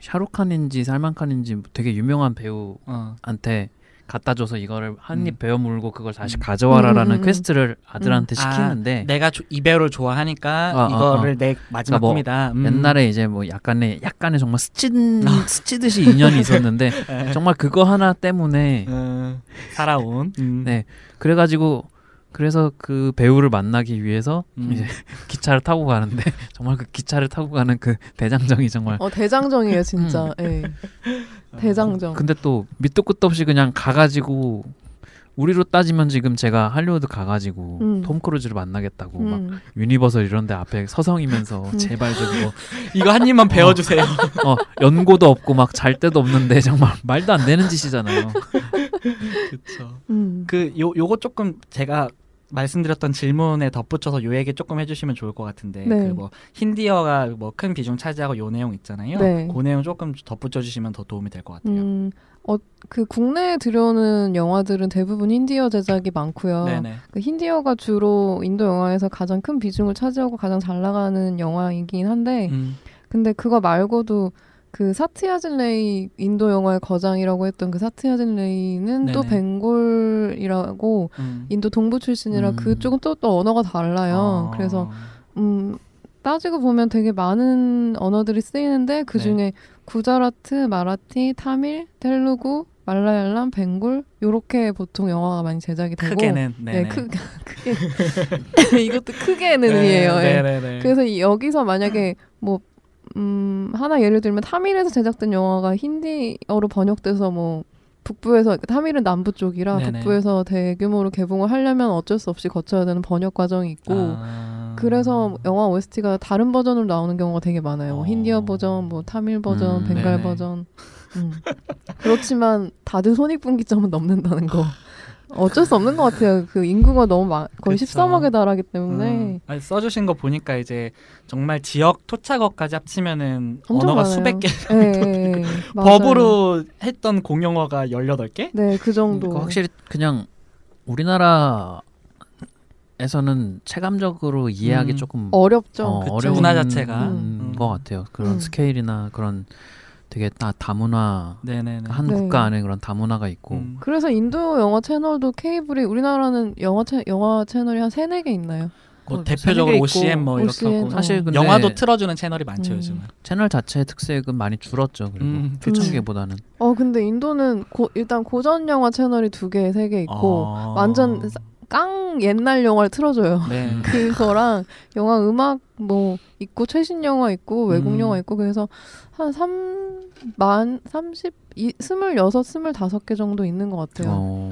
샤루칸인지 살만칸인지 되게 유명한 배우한테 어. 갖다 줘서 이거를 한입 음. 베어 물고 그걸 다시 음. 가져와라라는 음, 음, 음. 퀘스트를 아들한테 아, 시키는데 내가 조- 이 배우를 좋아하니까 어, 어, 이거를 내 마지막 그러니까 뭐 꿈이다. 음. 옛날에 이제 뭐 약간의 약간의 정말 스친 스치듯이 인연이 있었는데 에. *laughs* 정말 그거 하나 때문에 어, 살아온. 음. *laughs* 네 그래가지고 그래서 그 배우를 만나기 위해서 음. 이제 *laughs* 기차를 타고 가는데 *laughs* 정말 그 기차를 타고 가는 그 대장정이 정말 어 대장정이에요 *laughs* 진짜. 예. 대장정. 근데 또 밑도 끝도 없이 그냥 가가지고 우리로 따지면 지금 제가 할리우드 가가지고 음. 톰 크루즈를 만나겠다고 막 음. 유니버설 이런데 앞에 서성이면서 음. 제발 좀 뭐 이거 한 입만 베어주세요. 어, 연고도 없고 막잘 데도 없는데 정말 말도 안 되는 짓이잖아요. 그렇죠. 음. 그요 요거 조금 제가 말씀드렸던 질문에 덧붙여서 요 얘기 조금 해주시면 좋을 것 같은데 네. 그뭐 힌디어가 뭐 큰 비중 차지하고 요 내용 있잖아요. 네. 그 내용 조금 덧붙여 주시면 더 도움이 될 것 같아요. 음, 어, 그 국내에 들여오는 영화들은 대부분 힌디어 제작이 많고요. 네네. 그 힌디어가 주로 인도 영화에서 가장 큰 비중을 차지하고 가장 잘 나가는 영화이긴 한데, 음. 근데 그거 말고도 그 사트야질레이 인도 영화의 거장이라고 했던 그 사트야질레이는 또 네네. 벵골이라고 음. 인도 동부 출신이라 음. 그쪽은 또, 또 언어가 달라요. 아. 그래서 음, 따지고 보면 되게 많은 언어들이 쓰이는데 그 네. 중에 구자라트, 마라티, 타밀, 텔루구, 말라얄람, 벵골 요렇게 보통 영화가 많이 제작이 되고 크게는 네, 네 네. 크, *laughs* 크게 *laughs* 이것도 크게는 의미예요. 예. 네네 네. 그래서 이- 여기서 만약에 뭐 음, 하나 예를 들면 타밀에서 제작된 영화가 힌디어로 번역돼서 뭐 북부에서 타밀은 남부 쪽이라 네네. 북부에서 대규모로 개봉을 하려면 어쩔 수 없이 거쳐야 되는 번역 과정이 있고 아. 그래서 영화 OST가 다른 버전으로 나오는 경우가 되게 많아요. 뭐 어. 힌디어 버전, 뭐 타밀 버전, 음, 벵갈 네네. 버전. 음. 그렇지만 다들 손익분기점은 넘는다는 거. *laughs* 어쩔 수 없는 것 같아요. 그 인구가 너무 많, 거의 그쵸. 13억에 달하기 때문에 음, 아니, 써주신 거 보니까 이제 정말 지역 토착어까지 합치면은 언어가 많아요. 수백 개 예. *laughs* 맞아요. 법으로 했던 공용어가 18개? 네, 그 정도. 그러니까 확실히 그냥 우리나라 에서는 체감적으로 이해하기 음. 조금 어렵죠. 어. 어려운 문화 자체가. 음, 음. 것 같아요. 그런 음. 스케일이나 그런 되게 다 다문화 네네네. 한 네. 국가 안에 그런 다문화가 있고 음. 그래서 인도 영화 채널도 케이블이 우리나라는 영화 채, 영화 채널이 한 세네 개 있나요? 뭐 어, 대표적으로 OCN 뭐 이렇게 OCN, 하고 어. 사실 근데 영화도 틀어주는 채널이 많죠 음. 요즘은. 채널 자체의 특색은 많이 줄었죠. 그리고 음. 초창기보다는 어 근데 인도는 고, 일단 고전 영화 채널이 두 개, 세 개 있고 어. 완전 싸- 깡 옛날 영화를 틀어줘요. 네. *laughs* 그거랑 영화 음악 뭐 있고 최신 영화 있고 외국 음. 영화 있고 그래서 한 3만 30 이, 26, 25개 정도 있는 것 같아요. 어,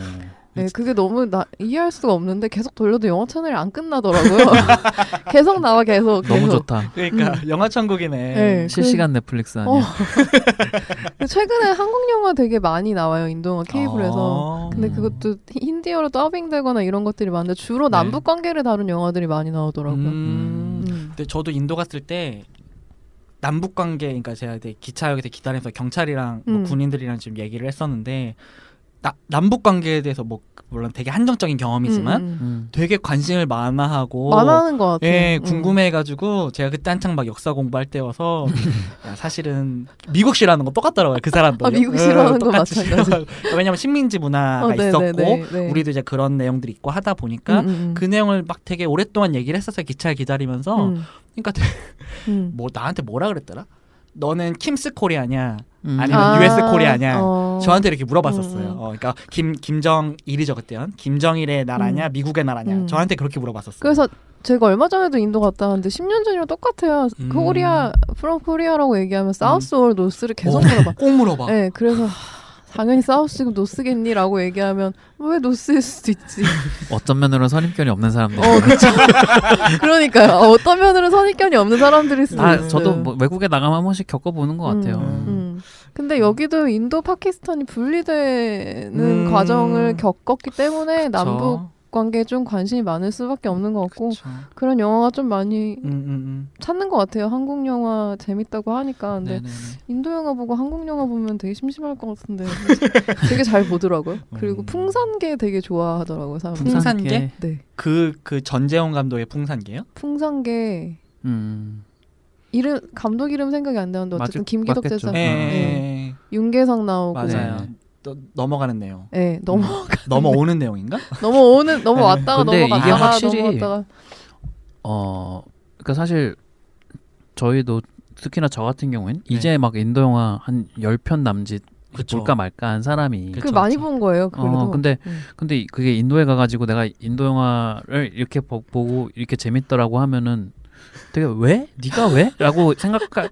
네, 그게 너무 나 이해할 수가 없는데 계속 돌려도 영화 채널이 안 끝나더라고요. *laughs* 계속 나와 계속. 너무 계속. 좋다. 그러니까 영화 천국이네. 네. 실시간 넷플릭스 아니야? 어. 최근에 한국 영화 되게 많이 나와요 인도 영화 케이블에서. 어. 근데 음. 그것도 히- 힌디어로 더빙되거나 이런 것들이 많은데 주로 네. 남북 관계를 다룬 영화들이 많이 나오더라고요. 음. 음. 근데 저도 인도 갔을 때 남북 관계, 그러니까 제가 기차역에서 기다리면서 경찰이랑 뭐 음. 군인들이랑 지금 얘기를 했었는데 나, 남북 관계에 대해서 뭐 물론 되게 한정적인 경험이지만 음, 음. 음. 되게 관심을 많아하고 많아하는 것 같아요. 예, 음. 궁금해가지고 제가 그때 한창 막 역사 공부할 때여서 *laughs* 야, 사실은 미국 싫어하는 거 똑같더라고요 그 사람도. 아, 미국 예, 싫어하는 거 마찬가지. 왜냐면 식민지 문화가 어, 네, 있었고 네, 네, 네. 우리도 이제 그런 내용들이 있고 하다 보니까 음, 음, 음. 그 내용을 막 되게 오랫동안 얘기를 했었어요 기차에 기다리면서. 음, 그러니까 되게 음. 뭐 나한테 뭐라 그랬더라? 너는 Kim's Korea냐? 음. 아니면 US Korea냐? 어. 저한테 이렇게 물어봤었어요. 음. 어, 그러니까 김 김정일이죠 그때는 김정일의 나라냐, 음. 미국의 나라냐? 음. 저한테 그렇게 물어봤었어요. 그래서 제가 얼마 전에도 인도 갔다 왔는데 10년 전이랑 똑같아요. 음. Korea from Korea라고 얘기하면 사우스 올 노스를 계속 어, 물어봐. *laughs* 꼭 물어봐. 네, 그래서 하, 당연히 South고 North겠니 라고 얘기하면 왜 노스일 수도 있지. 어떤 면으로 선입견이 없는 사람들. 어, 그렇죠. *laughs* 그러니까요. 어, 어떤 면으로 선입견이 없는 사람들일 수도 아, 있어요. 저도 뭐 외국에 나가면 한 번씩 겪어보는 것 같아요. 음, 음. 근데 여기도 인도 파키스탄이 분리되는 음. 과정을 겪었기 때문에 그쵸. 남북 관계에 좀 관심이 많을 수밖에 없는 것 같고 그쵸. 그런 영화가 좀 많이 음, 음, 음. 찾는 것 같아요. 한국 영화 재밌다고 하니까. 근데 네네네. 인도 영화 보고 한국 영화 보면 되게 심심할 것 같은데 *laughs* 되게 잘 보더라고요. 그리고 음. 풍산계 되게 좋아하더라고요. 사람들이. 풍산계? 네, 그, 그 전재홍 감독의 풍산계요? 풍산계 음. 이름 감독 이름 생각이 안 나는데 어쨌든 맞을- 김기덕. 제작, 아, 예, 네. 예, 윤계상 나오고, 예. 맞아요. 네. 또 넘어가는 내용. 네, 넘어 *laughs* 넘어오는 내용인가? 넘어오는 넘어왔다가 근데 이게 넘어갔다가 확실히 넘어왔다가 어, 그러니까 사실 저희도 특히나 저 같은 경우엔 네. 이제 막 인도 영화 한 10편 남짓 그쵸. 볼까 말까 한 사람이 그 많이. 본 거예요. 그래도. 어, 근데 음. 근데 이- 그게 인도에 가가지고 내가 인도 영화를 이렇게 보, 고 이렇게 재밌더라고 하면은 되게 왜? 네가 왜? 라고 생각할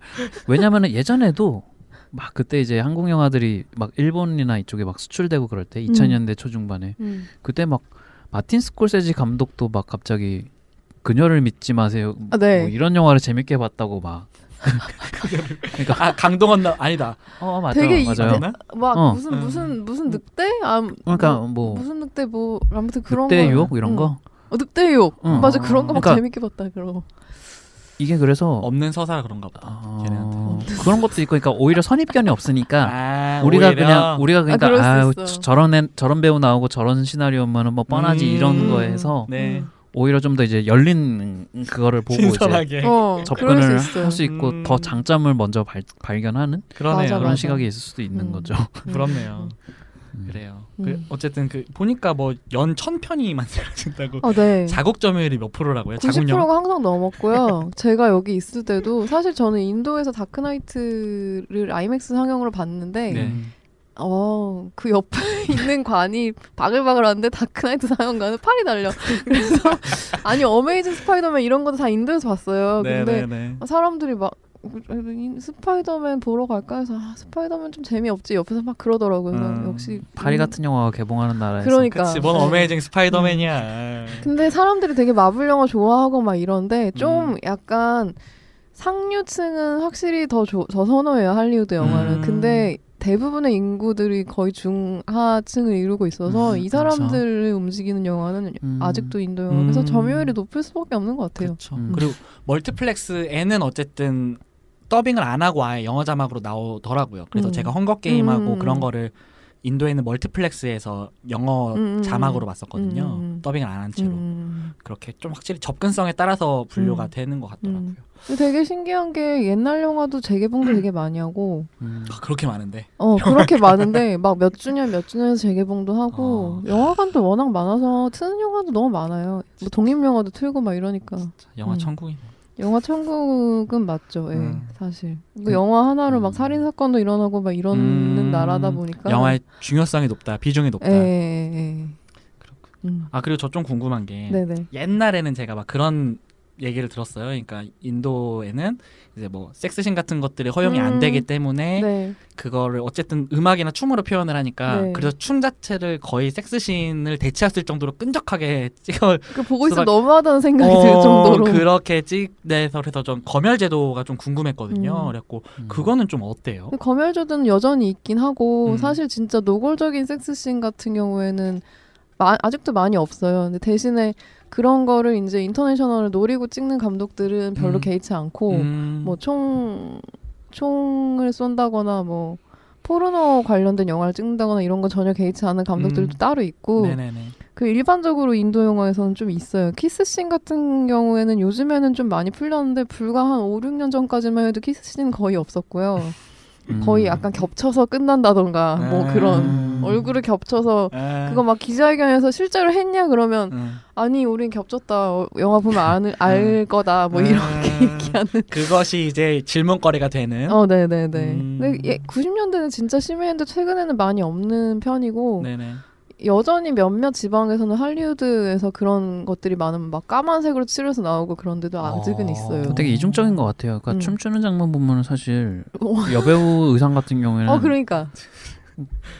왜냐면은 예전에도 막 그때 이제 한국 영화들이 막 일본이나 이쪽에 막 수출되고 그럴 때 2000년대 초중반에 음. 그때 막 마틴 스콜세지 감독도 막 갑자기 그녀를 믿지 마세요 아, 네. 뭐 이런 영화를 재밌게 봤다고 막 *laughs* 그러니까 아 강동원 나 아니다. 어 맞아 되게 이- 맞아요 맞나? 막 어. 무슨 음. 무슨 무슨 늑대? 아 그러니까 뭐, 뭐 무슨 늑대 뭐 아무튼 그런 거. 유혹 이런 응. 거 어, 늑대 유혹. 응. 맞아 그런 거막 그러니까- 재밌게 봤다 그런 거. 이게 그래서 없는 서사가 그런가 보다. 어, 걔네한테. 그런 것도 있고 그러니까 오히려 선입견이 없으니까 *laughs* 아, 우리가 오히려? 그냥 우리가 그러니까 그럴 수 아. 유 저런 애, 저런 배우 나오고 저런 시나리오면은 뭐 뻔하지 음. 이런 거에서 네 음. 오히려 좀 더 이제 열린 그거를 보고 이제 신선하게 어, 그럴 수 접근을. 할 수 있고 음. 더 장점을 먼저 발, 발견하는 그러네요. 맞아, 그런 맞아. 시각이 있을 수도 있는 음. 거죠. *laughs* 부럽네요. 음. 그래요. 음. 그 어쨌든 그 보니까 뭐 연 천 편이 *laughs* 만들어진다고 아, 네. 자국 점유율이 몇 프로라고요? 자국 90%가 항상 넘었고요. 제가 여기 있을 때도 사실 저는 인도에서 다크나이트를 아이맥스 상영으로 봤는데 네. 음. 어, 그 옆에 *laughs* 있는 관이 바글바글한데 다크나이트 상영관은 파리 날려. 그래서 *laughs* 아니 어메이징 스파이더맨 이런 것도 다 인도에서 봤어요. 근데 네네네. 사람들이 막 이- 스파이더맨 보러 갈까 해서 아, 스파이더맨 좀 재미없지 옆에서 막 그러더라고요. 음, 역시 파리 음, 같은 영화가 개봉하는 나라에서 그러니까. 그치 뭔 네. 어메이징 스파이더맨이야. 근데 사람들이 되게 마블 영화 좋아하고 막 이런데 좀 음. 약간 상류층은 확실히 더, 조, 더 선호해요 할리우드 영화를. 음. 근데 대부분의 인구들이 거의 중하층을 이루고 있어서 음, 이 그렇죠. 사람들을 움직이는 영화는 음. 아직도 인도 영화. 그래서 음. 점유율이 높을 수밖에 없는 것 같아요. 그렇죠. 음. 그리고 멀티플렉스에는 어쨌든 더빙을 안 하고 아예 영어 자막으로 나오더라고요. 그래서 음. 제가 헝거 게임하고 음. 그런 거를 인도에 있는 멀티플렉스에서 영어 음, 음, 자막으로 음. 봤었거든요. 음, 음. 더빙을 안 한 채로 음. 그렇게 좀 확실히 접근성에 따라서 분류가 음. 되는 것 같더라고요. 되게 신기한 게 옛날 영화도 재개봉도 되게 많이 하고 음. 아, 그렇게 많은데 어 그렇게 많은데 막 몇 주년 몇 주년에서 재개봉도 하고 어. 영화관도 워낙 많아서 트는 영화도 너무 많아요. 뭐 독립 영화도 틀고 막 이러니까 영화 음. 천국이네. 영화 천국은 맞죠. 예, 음. 사실 그 그- 영화 하나로 막 음. 살인 사건도 일어나고 막 이러는 음. 나라다 보니까 영화의 중요성이 높다, 비중이 높다. 예, 예, 예. 음. 아 그리고 저 좀 궁금한 게 네네. 옛날에는 제가 막 그런 얘기를 들었어요. 그러니까 인도에는 이제 뭐 섹스신 같은 것들이 허용이 안 음. 되기 때문에 네. 그거를 어쨌든 음악이나 춤으로 표현을 하니까 네. 그래서 춤 자체를 거의 섹스신을 대체했을 정도로 끈적하게 *laughs* 찍어 그 보고 있으면 수박- 너무하다는 생각이 어, 들 정도로. 그렇게 찍내서 그래서 좀 검열 제도가 좀 궁금했거든요. 음. 그래갖고 음. 그거는 좀 어때요? 근데 검열조는 여전히 있긴 하고 음. 사실 진짜 노골적인 섹스씬 같은 경우에는 마- 아직도 많이 없어요. 근데 대신에 그런 거를 이제 인터내셔널을 노리고 찍는 감독들은 별로 음. 개의치 않고 음. 뭐총 총을 쏜다거나 뭐 포르노 관련된 영화를 찍는다거나 이런 건 전혀 개의치 않은 감독들도 음. 따로 있고 네네네. 그 일반적으로 인도 영화에서는 좀 있어요. 키스씬 같은 경우에는 요즘에는 좀 많이 풀렸는데 불과 한 5, 6년 전까지만 해도 키스씬은 거의 없었고요. *laughs* 음. 거의 약간 겹쳐서 끝난다던가 뭐 음. 그런 얼굴을 겹쳐서 아, 그거 막 기자회견에서 실제로 했냐 그러면 음. 아니 우린 겹쳤다 어, 영화 보면 알, 알 거다 뭐 음. 이렇게 *laughs* 얘기하는 그것이 이제 질문거리가 되는. 어 네네네 음. 근데 예, 90년대는 진짜 심했는데 최근에는 많이 없는 편이고 네네. 여전히 몇몇 지방에서는 할리우드에서 그런 것들이 많으면 막 까만색으로 칠해서 나오고 그런 데도 아직은 어. 있어요 되게 이중적인 것 같아요. 그러니까 음. 춤추는 장면 보면 사실 어. 여배우 의상 같은 경우에는 어 그러니까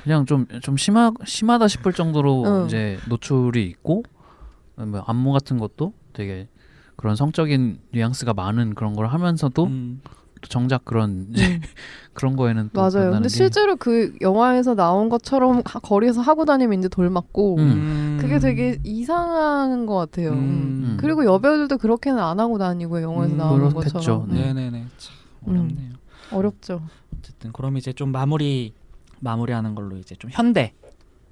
그냥 좀 좀 심하 심하다 싶을 정도로 응. 이제 노출이 있고 뭐 안무 같은 것도 되게 그런 성적인 뉘앙스가 많은 그런 걸 하면서도 음. 또 정작 그런 음. *laughs* 그런 거에는 또 맞아요 근데 게 실제로 그 영화에서 나온 것처럼 하- 거리에서 하고 다니면 이제 돌 맞고 음. 그게 되게 이상한 것 같아요. 음. 음. 그리고 여배우들도 그렇게는 안 하고 다니고요. 영화에서 음, 나오는 그렇겠죠. 것처럼. 네. 네네네. 참 음. 어렵네요. 어렵죠. 어쨌든 그럼 이제 좀 마무리 마무리하는 걸로 이제 좀 현대 음.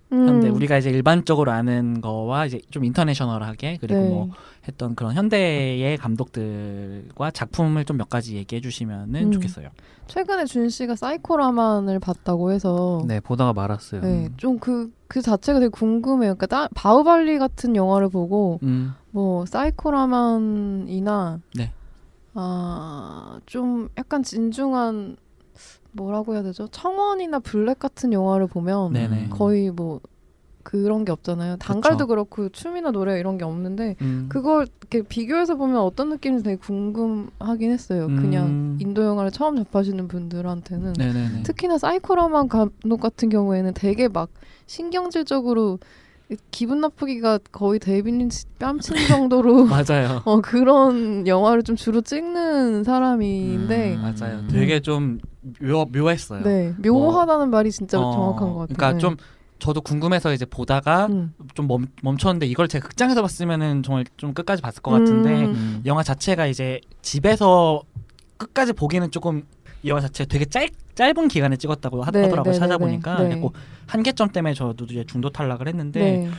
현대 우리가 이제 일반적으로 아는 거와 이제 좀 international하게 그리고 네. 뭐 했던 그런 현대의 감독들과 작품을 좀 몇 가지 얘기해 주시면은 음. 좋겠어요. 최근에 준 씨가 사이코라만을 봤다고 해서 네 보다가 말았어요. 네, 좀그그 자체가 되게 궁금해요. 그러니까 따- 바후발리 같은 영화를 보고 음. 뭐 사이코라만이나 네. 아좀 약간 진중한 뭐라고 해야 되죠? 청원이나 블랙 같은 영화를 보면 네네. 거의 뭐 그런 게 없잖아요. 단갈도 그렇고 춤이나 노래 이런 게 없는데 음. 그걸 이렇게 비교해서 보면 어떤 느낌인지 되게 궁금하긴 했어요. 그냥 음. 인도 영화를 처음 접하시는 분들한테는 네네네. 특히나 사이코라만 감독 같은 경우에는 되게 막 신경질적으로 기분 나쁘기가 거의 린치 뺨친 *laughs* 정도로 맞아요. *laughs* 어 그런 영화를 좀 주로 찍는 사람인데 음. 맞아요. 되게 좀 묘, 묘했어요. 네 묘하다는 말이 진짜 어, 정확한 것 같아요. 그러니까 네. 좀 저도 궁금해서 이제 보다가 음. 좀 멈, 멈췄는데 이걸 제가 극장에서 봤으면은 정말 좀 끝까지 봤을 것 같은데 음. 음. 영화 자체가 이제 집에서 끝까지 보기는 조금 이 영화 자체 되게 짧 짧은 기간에 찍었다고 하, 네, 더라고요 네, 네, 찾아보니까 네. 네. 그래갖고 한계점 때문에 저도 이제 중도 탈락을 했는데 네.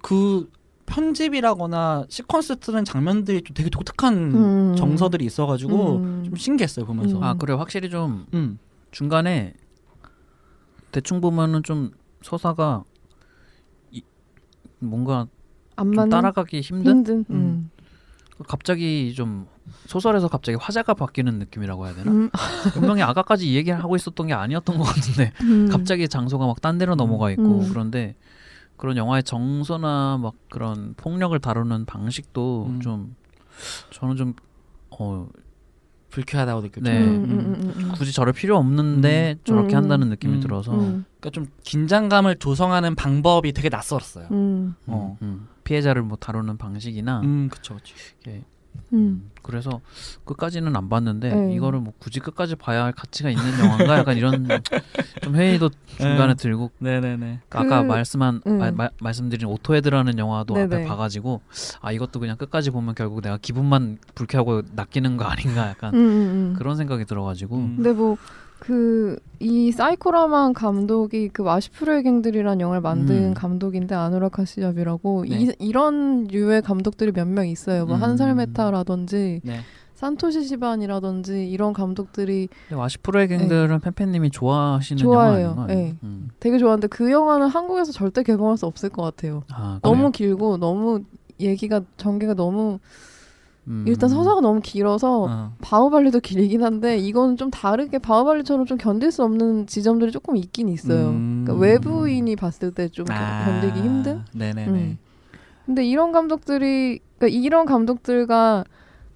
그 편집이라거나 시퀀스 트는 장면들이 좀 되게 독특한 음. 정서들이 있어가지고 음. 좀 신기했어요 보면서. 음. 아 그래 확실히 좀 음. 중간에 대충 보면은 좀 서사가 이, 뭔가 안좀 따라가기 힘든 힘든 음. 갑자기 좀 소설에서 갑자기 화자가 바뀌는 느낌이라고 해야 되나? 음. 분명히 아까까지 이 얘기를 하고 있었던 게 아니었던 것 같은데 *laughs* 음. 갑자기 장소가 막 딴 데로 넘어가 있고 음. 그런데 그런 영화의 정서나 막 그런 폭력을 다루는 방식도 음. 좀 저는 좀 어, 불쾌하다고 느껴져요. 네. 음, 음, 음, 음, 음. 굳이 저럴 필요 없는데 저렇게 음. 한다는 느낌이 음. 들어서 음, 그러니까 좀 긴장감을 조성하는 방법이 되게 낯설었어요. 음. 어. 음, 음. 피해자를 뭐 다루는 방식이나 음, 그쵸, 그쵸. 이렇게 음. 그래서 끝까지는 안 봤는데 네. 이거를 뭐 굳이 끝까지 봐야 할 가치가 있는 영화인가 약간 이런 *laughs* 좀 회의도 중간에 네. 들고 네네네. 아까 그- 말씀한 음. 말- 말- 말씀드린 오토헤드라는 영화도 앞에 네네. 봐가지고 아 이것도 그냥 끝까지 보면 결국 내가 기분만 불쾌하고 낚이는 거 아닌가 약간 음, 음, 음. 그런 생각이 들어가지고 음. 근데 뭐 그 이 사이코라만 감독이 그 와시푸르의 갱들이란 영화를 만든 음. 감독인데 아누락 카시압이라고 네. 이, 이런 류의 감독들이 몇 명 있어요. 뭐 음. 한살메타라든지 네. 산토시 시반이라든지 이런 감독들이 와시푸르의 갱들은 팬팬님이 좋아하시는 네. 좋아해요. 영화 아닌가요? 네. 음. 되게 좋아하는데 그 영화는 한국에서 절대 개봉할 수 없을 것 같아요. 아, 너무? 길고 너무 얘기가 전개가 너무 음. 일단 서사가 너무 길어서 어. 바오발리도 길긴 한데 이거는 좀 다르게 바오발리처럼 좀 견딜 수 없는 지점들이 조금 있긴 있어요. 음. 그러니까 외부인이 봤을 때좀 아, 견디기 힘든. 네네네. 음. 근데 이런 감독들이 그러니까 이런 감독들과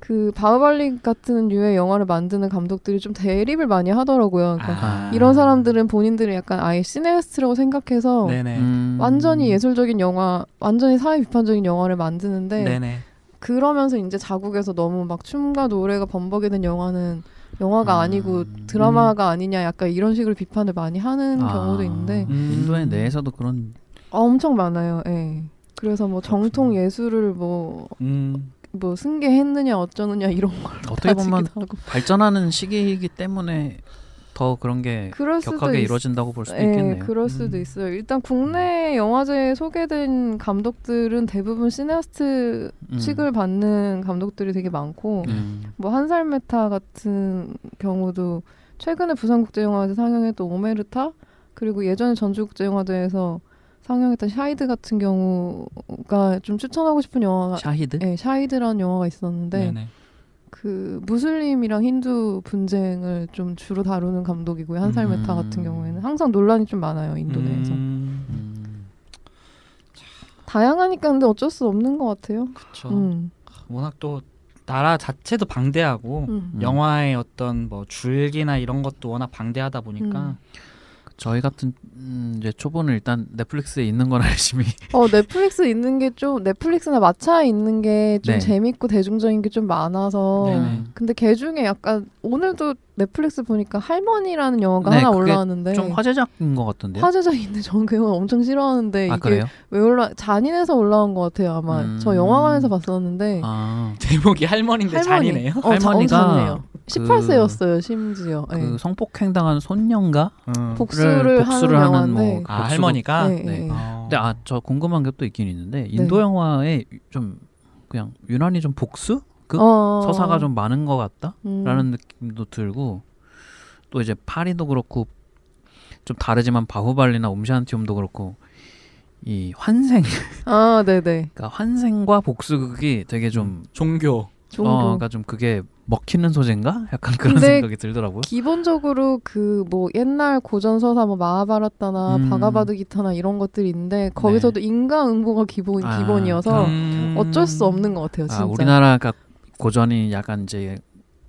그 바오발리 같은 류의 영화를 만드는 감독들이 좀 대립을 많이 하더라고요. 그러니까 아. 이런 사람들은 본인들을 약간 아예 시네스트라고 생각해서. 음. 완전히 예술적인 영화, 완전히 사회 비판적인 영화를 만드는데 네네. 그러면서 이제 자국에서 너무 막 춤과 노래가 범벅이 된 영화는 영화가 음. 아니고 드라마가 아니냐 약간 이런 식으로 비판을 많이 하는 아. 경우도 있는데 음. 인도의 내에서도 그런 아, 엄청 많아요. 예. 그래서 뭐 정통 예술을 뭐, 음. 뭐 승계했느냐 어쩌느냐 이런 걸 어떻게 보면. 발전하는 시기이기 때문에 더 그런 게 격하게 있- 이루어진다고 볼 수도 예, 있겠네요. 그럴 수도 음. 있어요. 일단 국내 영화제에 소개된 감독들은 대부분 시네스트 음. 칙을 받는 감독들이 되게 많고 음. 뭐 한살메타 같은 경우도 최근에 부산국제영화제 상영했던 오메르타 그리고 예전에 전주국제영화제에서 상영했던 샤히드 같은 경우가 좀 추천하고 싶은 영화가 샤히드? 네, 샤히드라는 영화가 있었는데 네네. 그 무슬림이랑 힌두 분쟁을 좀 주로 다루는 감독이고요 한살메타 음. 같은 경우에는 항상 논란이 좀 많아요 인도 내에서 음. 음. 다양하니까 근데 어쩔 수 없는 것 같아요. 그렇죠. 음. 워낙 또 나라 자체도 방대하고 음. 음. 영화의 어떤 뭐 줄기나 이런 것도 워낙 방대하다 보니까 음. 저희 같은 음, 이제 초보는 일단 넷플릭스에 있는 거나 열심히 *laughs* 어 넷플릭스 있는 게 좀 넷플릭스나 마차에 있는 게좀 네. 재밌고 대중적인 게 좀 많아서 네네. 근데 걔 중에 약간 오늘도 넷플릭스 보니까 할머니라는 영화가 네, 하나 그게 올라왔는데 좀 화제작인 것 같던데요. 화제작인데 저는 그 영화 엄청 싫어하는데 아 이게 그래요? 왜 올라 잔인해서 올라온 것 같아요 아마 음. 저 영화관에서 봤었는데 아, 제목이 할머니인데 할머니. 잔이네요. 어, 자- 할머니가 18세였어요 심지어 그 네. 성폭행당한 손녀인가? 음. 복수를, 복수를 하는 하는 뭐 아 복수도- 할머니가. 네, 네. 네. 어. 근데 아 저 궁금한 게 또 있긴 있는데 인도 네. 영화에 좀 그냥 유난히 좀 복수 그 어, 서사가 좀 많은 것 같다라는 음. 느낌도 들고 또 이제 파리도 그렇고 좀 다르지만 바후발리나 옴샨티움도 그렇고 이 환생 아 네네 그러니까 환생과 복수극이 되게 좀 종교. 종교 어, 그러니까 좀 그게 먹히는 소재인가? 약간 그런 생각이 들더라고요. 기본적으로 그 뭐 옛날 고전 서사 뭐 마하바라타나 음. 바가바드 기타나 이런 것들이 있는데 거기서도 인과응보가 기본 아, 기본이어서 음. 어쩔 수 없는 것 같아요 진짜 아, 우리나라가 고전이 약간 이제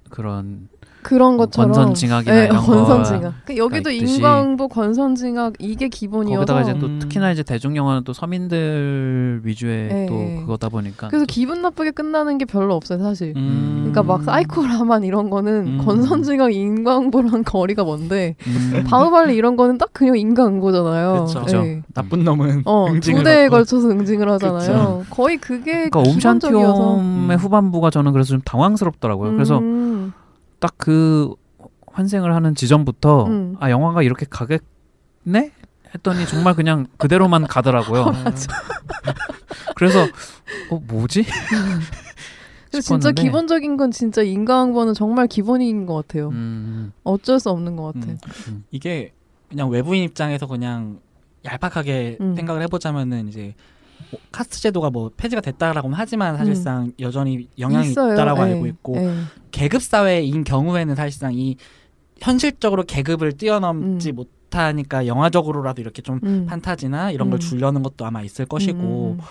그런 그런 것처럼 권선징악이나 네, 이런 거 권선징악 그 여기도. 인과응보 권선징악 이게 기본이어서 거기다가 이제 또 음. 특히나 이제 대중 영화는 또 서민들 위주의 네. 또 그거다 보니까 그래서 기분 나쁘게 끝나는 게 별로 없어요 사실 음. 그러니까 막 사이코라만 이런 거는 음. 권선징악 인과응보랑 *laughs* 거리가 먼데 음, 바우발리 이런 거는 딱 그냥 인과응보잖아요 그쵸. 네. 나쁜 놈은 어, *laughs* 응징을 두 대에 받고. 걸쳐서 응징을 하잖아요. 거의 그게 그러니까 기본적이어서. 옴샨티움의 음. 후반부가 저는 그래서 좀 당황스럽더라고요. 그래서 음, 딱 그 환생을 하는 지점부터 음. 아 영화가 이렇게 가겠네 했더니 정말 그냥 그대로만 가더라고요. *laughs* *laughs* 그래서 어 뭐지? *laughs* 그래서 진짜. 기본적인 건 진짜 인과응보는 정말 기본인 것 같아요. 음, 어쩔 수 없는 것 같아. 음. 음. 이게 그냥 외부인 입장에서 그냥 얄팍하게 음. 생각을 해보자면은 이제 뭐 카스트 제도가 뭐 폐지가 됐다라고는 하지만 사실상 여전히 영향이 음. 있어요. 있다라고 예, 알고 있고 예. 계급 사회인 경우에는 사실상 이 현실적으로 계급을 뛰어넘지 음. 못하니까 영화적으로라도 이렇게 좀 음. 판타지나 이런 걸 음. 주려는 것도 아마 있을 것이고 음,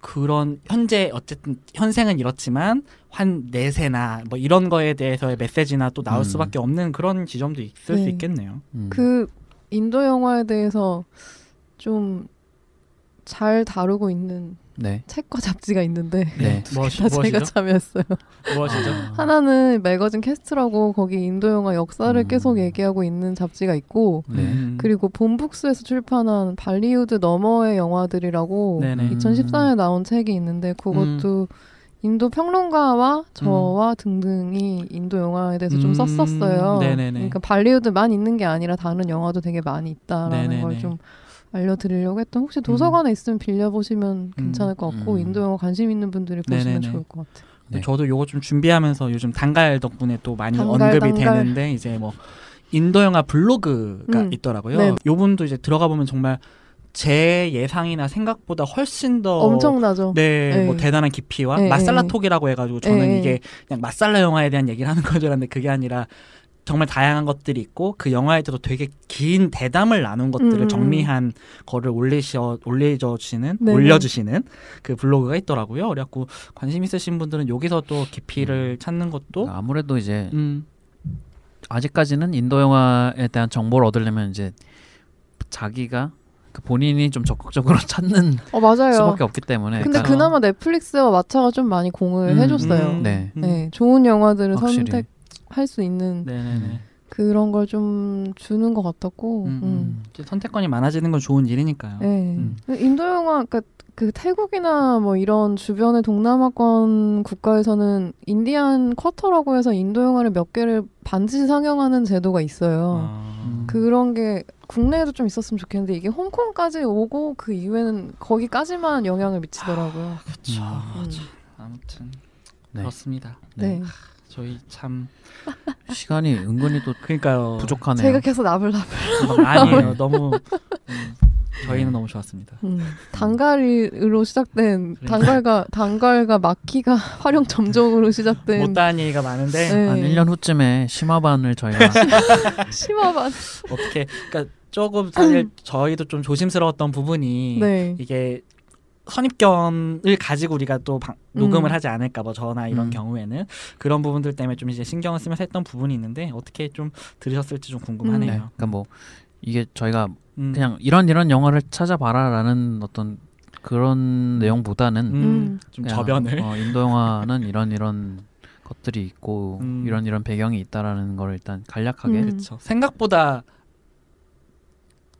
그런 현재 어쨌든 현생은 이렇지만 환 내세나 뭐 이런 거에 대해서의 메시지나 또 나올 음. 수밖에 없는 그런 지점도 있을 수 네. 있겠네요. 음. 그 인도 영화에 대해서 좀 잘 다루고 있는 네. 책과 잡지가 있는데 네. *laughs* 무엇이, 다 제가 무엇이죠? 참여했어요. 아, 하나는 매거진 캐스트라고 거기 인도 영화 역사를 음. 계속 얘기하고 있는 잡지가 있고 네. 음. 그리고 본북스에서 출판한 발리우드 너머의 영화들이라고 네네. 2014년에 나온 책이 있는데 그것도 인도 평론가와 저와 등등이 인도 영화에 대해서 좀 음. 썼었어요. 네네네. 그러니까 발리우드만 있는 게 아니라 다른 영화도 되게 많이 있다라는. 걸 좀 알려드리려고 했던 혹시 도서관에 있으면 빌려보시면 괜찮을 것 같고 음. 인도 영화 관심 있는 분들이 보시면 네네네. 좋을 것 같아요. 네. 저도 요거 좀 준비하면서 요즘 단갈 덕분에 또 많이 단갈, 언급이 단갈. 되는데 이제 뭐 인도 영화 블로그가 음. 있더라고요. 네. 요분도 이제 들어가 보면 정말 제 예상이나 생각보다 훨씬 더 엄청나죠. 네, 네. 뭐 대단한 깊이와 네, 마살라 네. 톡이라고 해가지고 저는 네. 이게 그냥 마살라 영화에 대한 얘기를 하는 건줄 알았는데 그게 아니라 정말 다양한 것들이 있고 그 영화에 대해서 되게 긴 대담을 나눈 것들을 음. 정리한 거를 올리셔 올려주시는 네네. 올려주시는 그 블로그가 있더라고요. 그래갖고 관심 있으신 분들은 여기서 또 깊이를 찾는 것도 아무래도 이제 음, 아직까지는 인도 영화에 대한 정보를 얻으려면 이제 자기가 그 본인이 좀 적극적으로 *laughs* 찾는 어 맞아요. 수밖에 없기 때문에 근데 그러니까 그나마 넷플릭스와 마차가 좀 많이 공을 음, 해줬어요. 음, 네. 음. 네, 좋은 영화들을 확실히. 선택 할 수 있는 네네네. 그런 걸 좀 주는 것 같았고. 음, 음. 이제 선택권이 많아지는 건 좋은 일이니까요. 네. 음. 인도 영화, 그러니까 그 태국이나 뭐 이런 주변의 동남아권 국가에서는 인디안 쿼터라고 해서 인도 영화를 몇 개를 반드시 상영하는 제도가 있어요. 아, 음. 그런 게 국내에도 좀 있었으면 좋겠는데 이게 홍콩까지 오고 그 이후에는 거기까지만 영향을 미치더라고요. 그쵸. 음. 아무튼 네. 그렇습니다. 네. 저희 참 시간이 은근히 또 그러니까요. 부족하네요. 제가 계속 나불나불. 아니에요. 너무 음, 저희는 너무 좋았습니다. 음. 단갈이로 시작된 그러니까. 단갈과 단갈과 마키가 *laughs* 활용 점정으로 시작된 못다한 얘기가 많은데 네. 한 1년 후쯤에 심화반을 저희가 *laughs* 심화반. 어떻게 그러니까 조금 사실 저희도 좀 조심스러웠던 부분이 네. 이게 선입견을 가지고 우리가 또 방- 녹음을 음. 하지 않을까 봐 저나 이런 음. 경우에는 그런 부분들 때문에 좀 이제 신경을 쓰면서 했던 부분이 있는데 어떻게 좀 들으셨을지 좀 궁금하네요. 네. 그러니까 뭐 이게 저희가 음. 그냥 이런 이런 영화를 찾아봐라라는 어떤 그런 내용보다는 음, 음. 좀 저변을 어, 인도 영화는 이런 이런 것들이 있고 음. 이런 이런 배경이 있다라는 걸 일단 간략하게 음. 그렇죠. 생각보다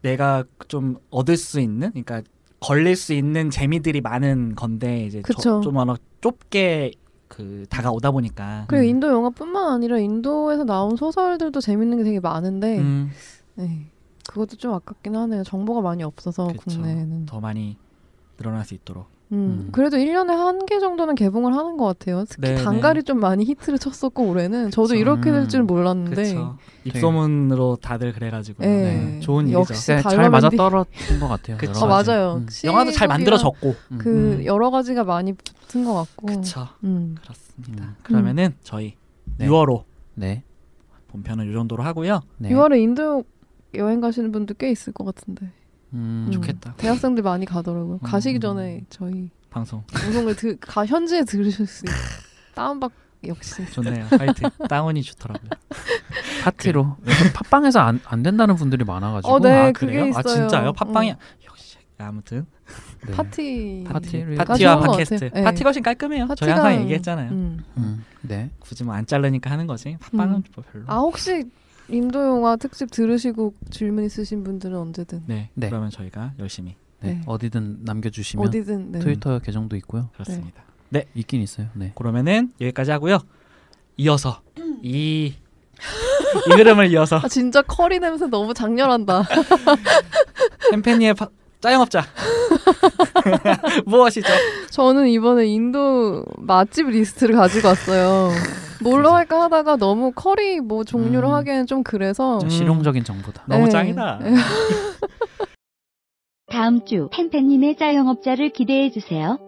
내가 좀 얻을 수 있는, 그러니까 걸릴 수 있는 재미들이 많은 건데 이제. 저- 좀 워낙 좁게 그 다가오다 보니까. 그리고 음. 인도 영화뿐만 아니라 인도에서 나온 소설들도 재밌는 게 되게 많은데 음, 네. 그것도 좀 아깝긴 하네요. 정보가 많이 없어서 그쵸. 국내에는. 더 많이 늘어날 수 있도록. 음. 음. 그래도 1년에 한 개 정도는 개봉을 하는 것 같아요. 특히 네, 단갈이 좀 많이 히트를 쳤었고 올해는 저도 그쵸. 이렇게 될줄 음. 몰랐는데 그렇죠. 입소문으로 다들 그래가지고. 네. 네. 좋은 일이죠. 네, 잘 맞아 떨어진 것 같아요. 그쵸. 가지. 맞아요. 음. 영화도 잘 만들어졌고. 음. 그 음. 여러 가지가 많이 붙은 것 같고. 그렇죠. 음. 그렇습니다. 음. 그러면은 저희 네. 6월호 네. 본편은 이 정도로 하고요. 네. 6월에 인도 여행 가시는 분들 꽤 있을 것 같은데. 음, 음. 좋겠다. 대학생들 많이 가더라고요. 음. 가시기 전에 저희 방송 방송을 드, 가, 현지에 들으실 수 있어요. 다운받 역시. 좋네요. 하여튼 *laughs* 다운이 좋더라고요. 파티로 요즘 팟빵에서 안, 안 된다는 분들이 많아가지고 어, 네. 아 그래요? 아 있어요. 진짜요? 팟빵이 음. 역시 아무튼 네. 파티 파티를- 가 파티와 팟캐스트. 네. 파티가 훨씬 깔끔해요. 저희 파티가- 항상 얘기했잖아요. 음. 음, 네. 굳이 뭐 안 자르니까 하는 거지. 팟빵은 음. 뭐 별로. 아 혹시 인도 영화 특집 들으시고 질문 있으신 분들은 언제든 네, 네. 그러면 저희가 열심히 네. 네. 어디든 남겨주시면 어디든 네. 트위터 계정도 있고요. 그렇습니다. 있긴 있어요. 네. 그러면은 여기까지 하고요. 이어서 *clears throat* 이, 이 흐름을 이어서 아 진짜 커리 냄새 너무 장렬한다. *laughs* 햄페니의 파, 짜영업자 *laughs* 무엇이죠? 저는 이번에 인도 맛집 리스트를 가지고 왔어요. 뭘로 할까 하다가 너무 커리 뭐 종류로 음. 하기에는 좀 그래서 좀 음. 실용적인 정보다. 너무 네. 짱이다. 네. *laughs* 다음 주 팬팬님의 짜영업자를 기대해 주세요.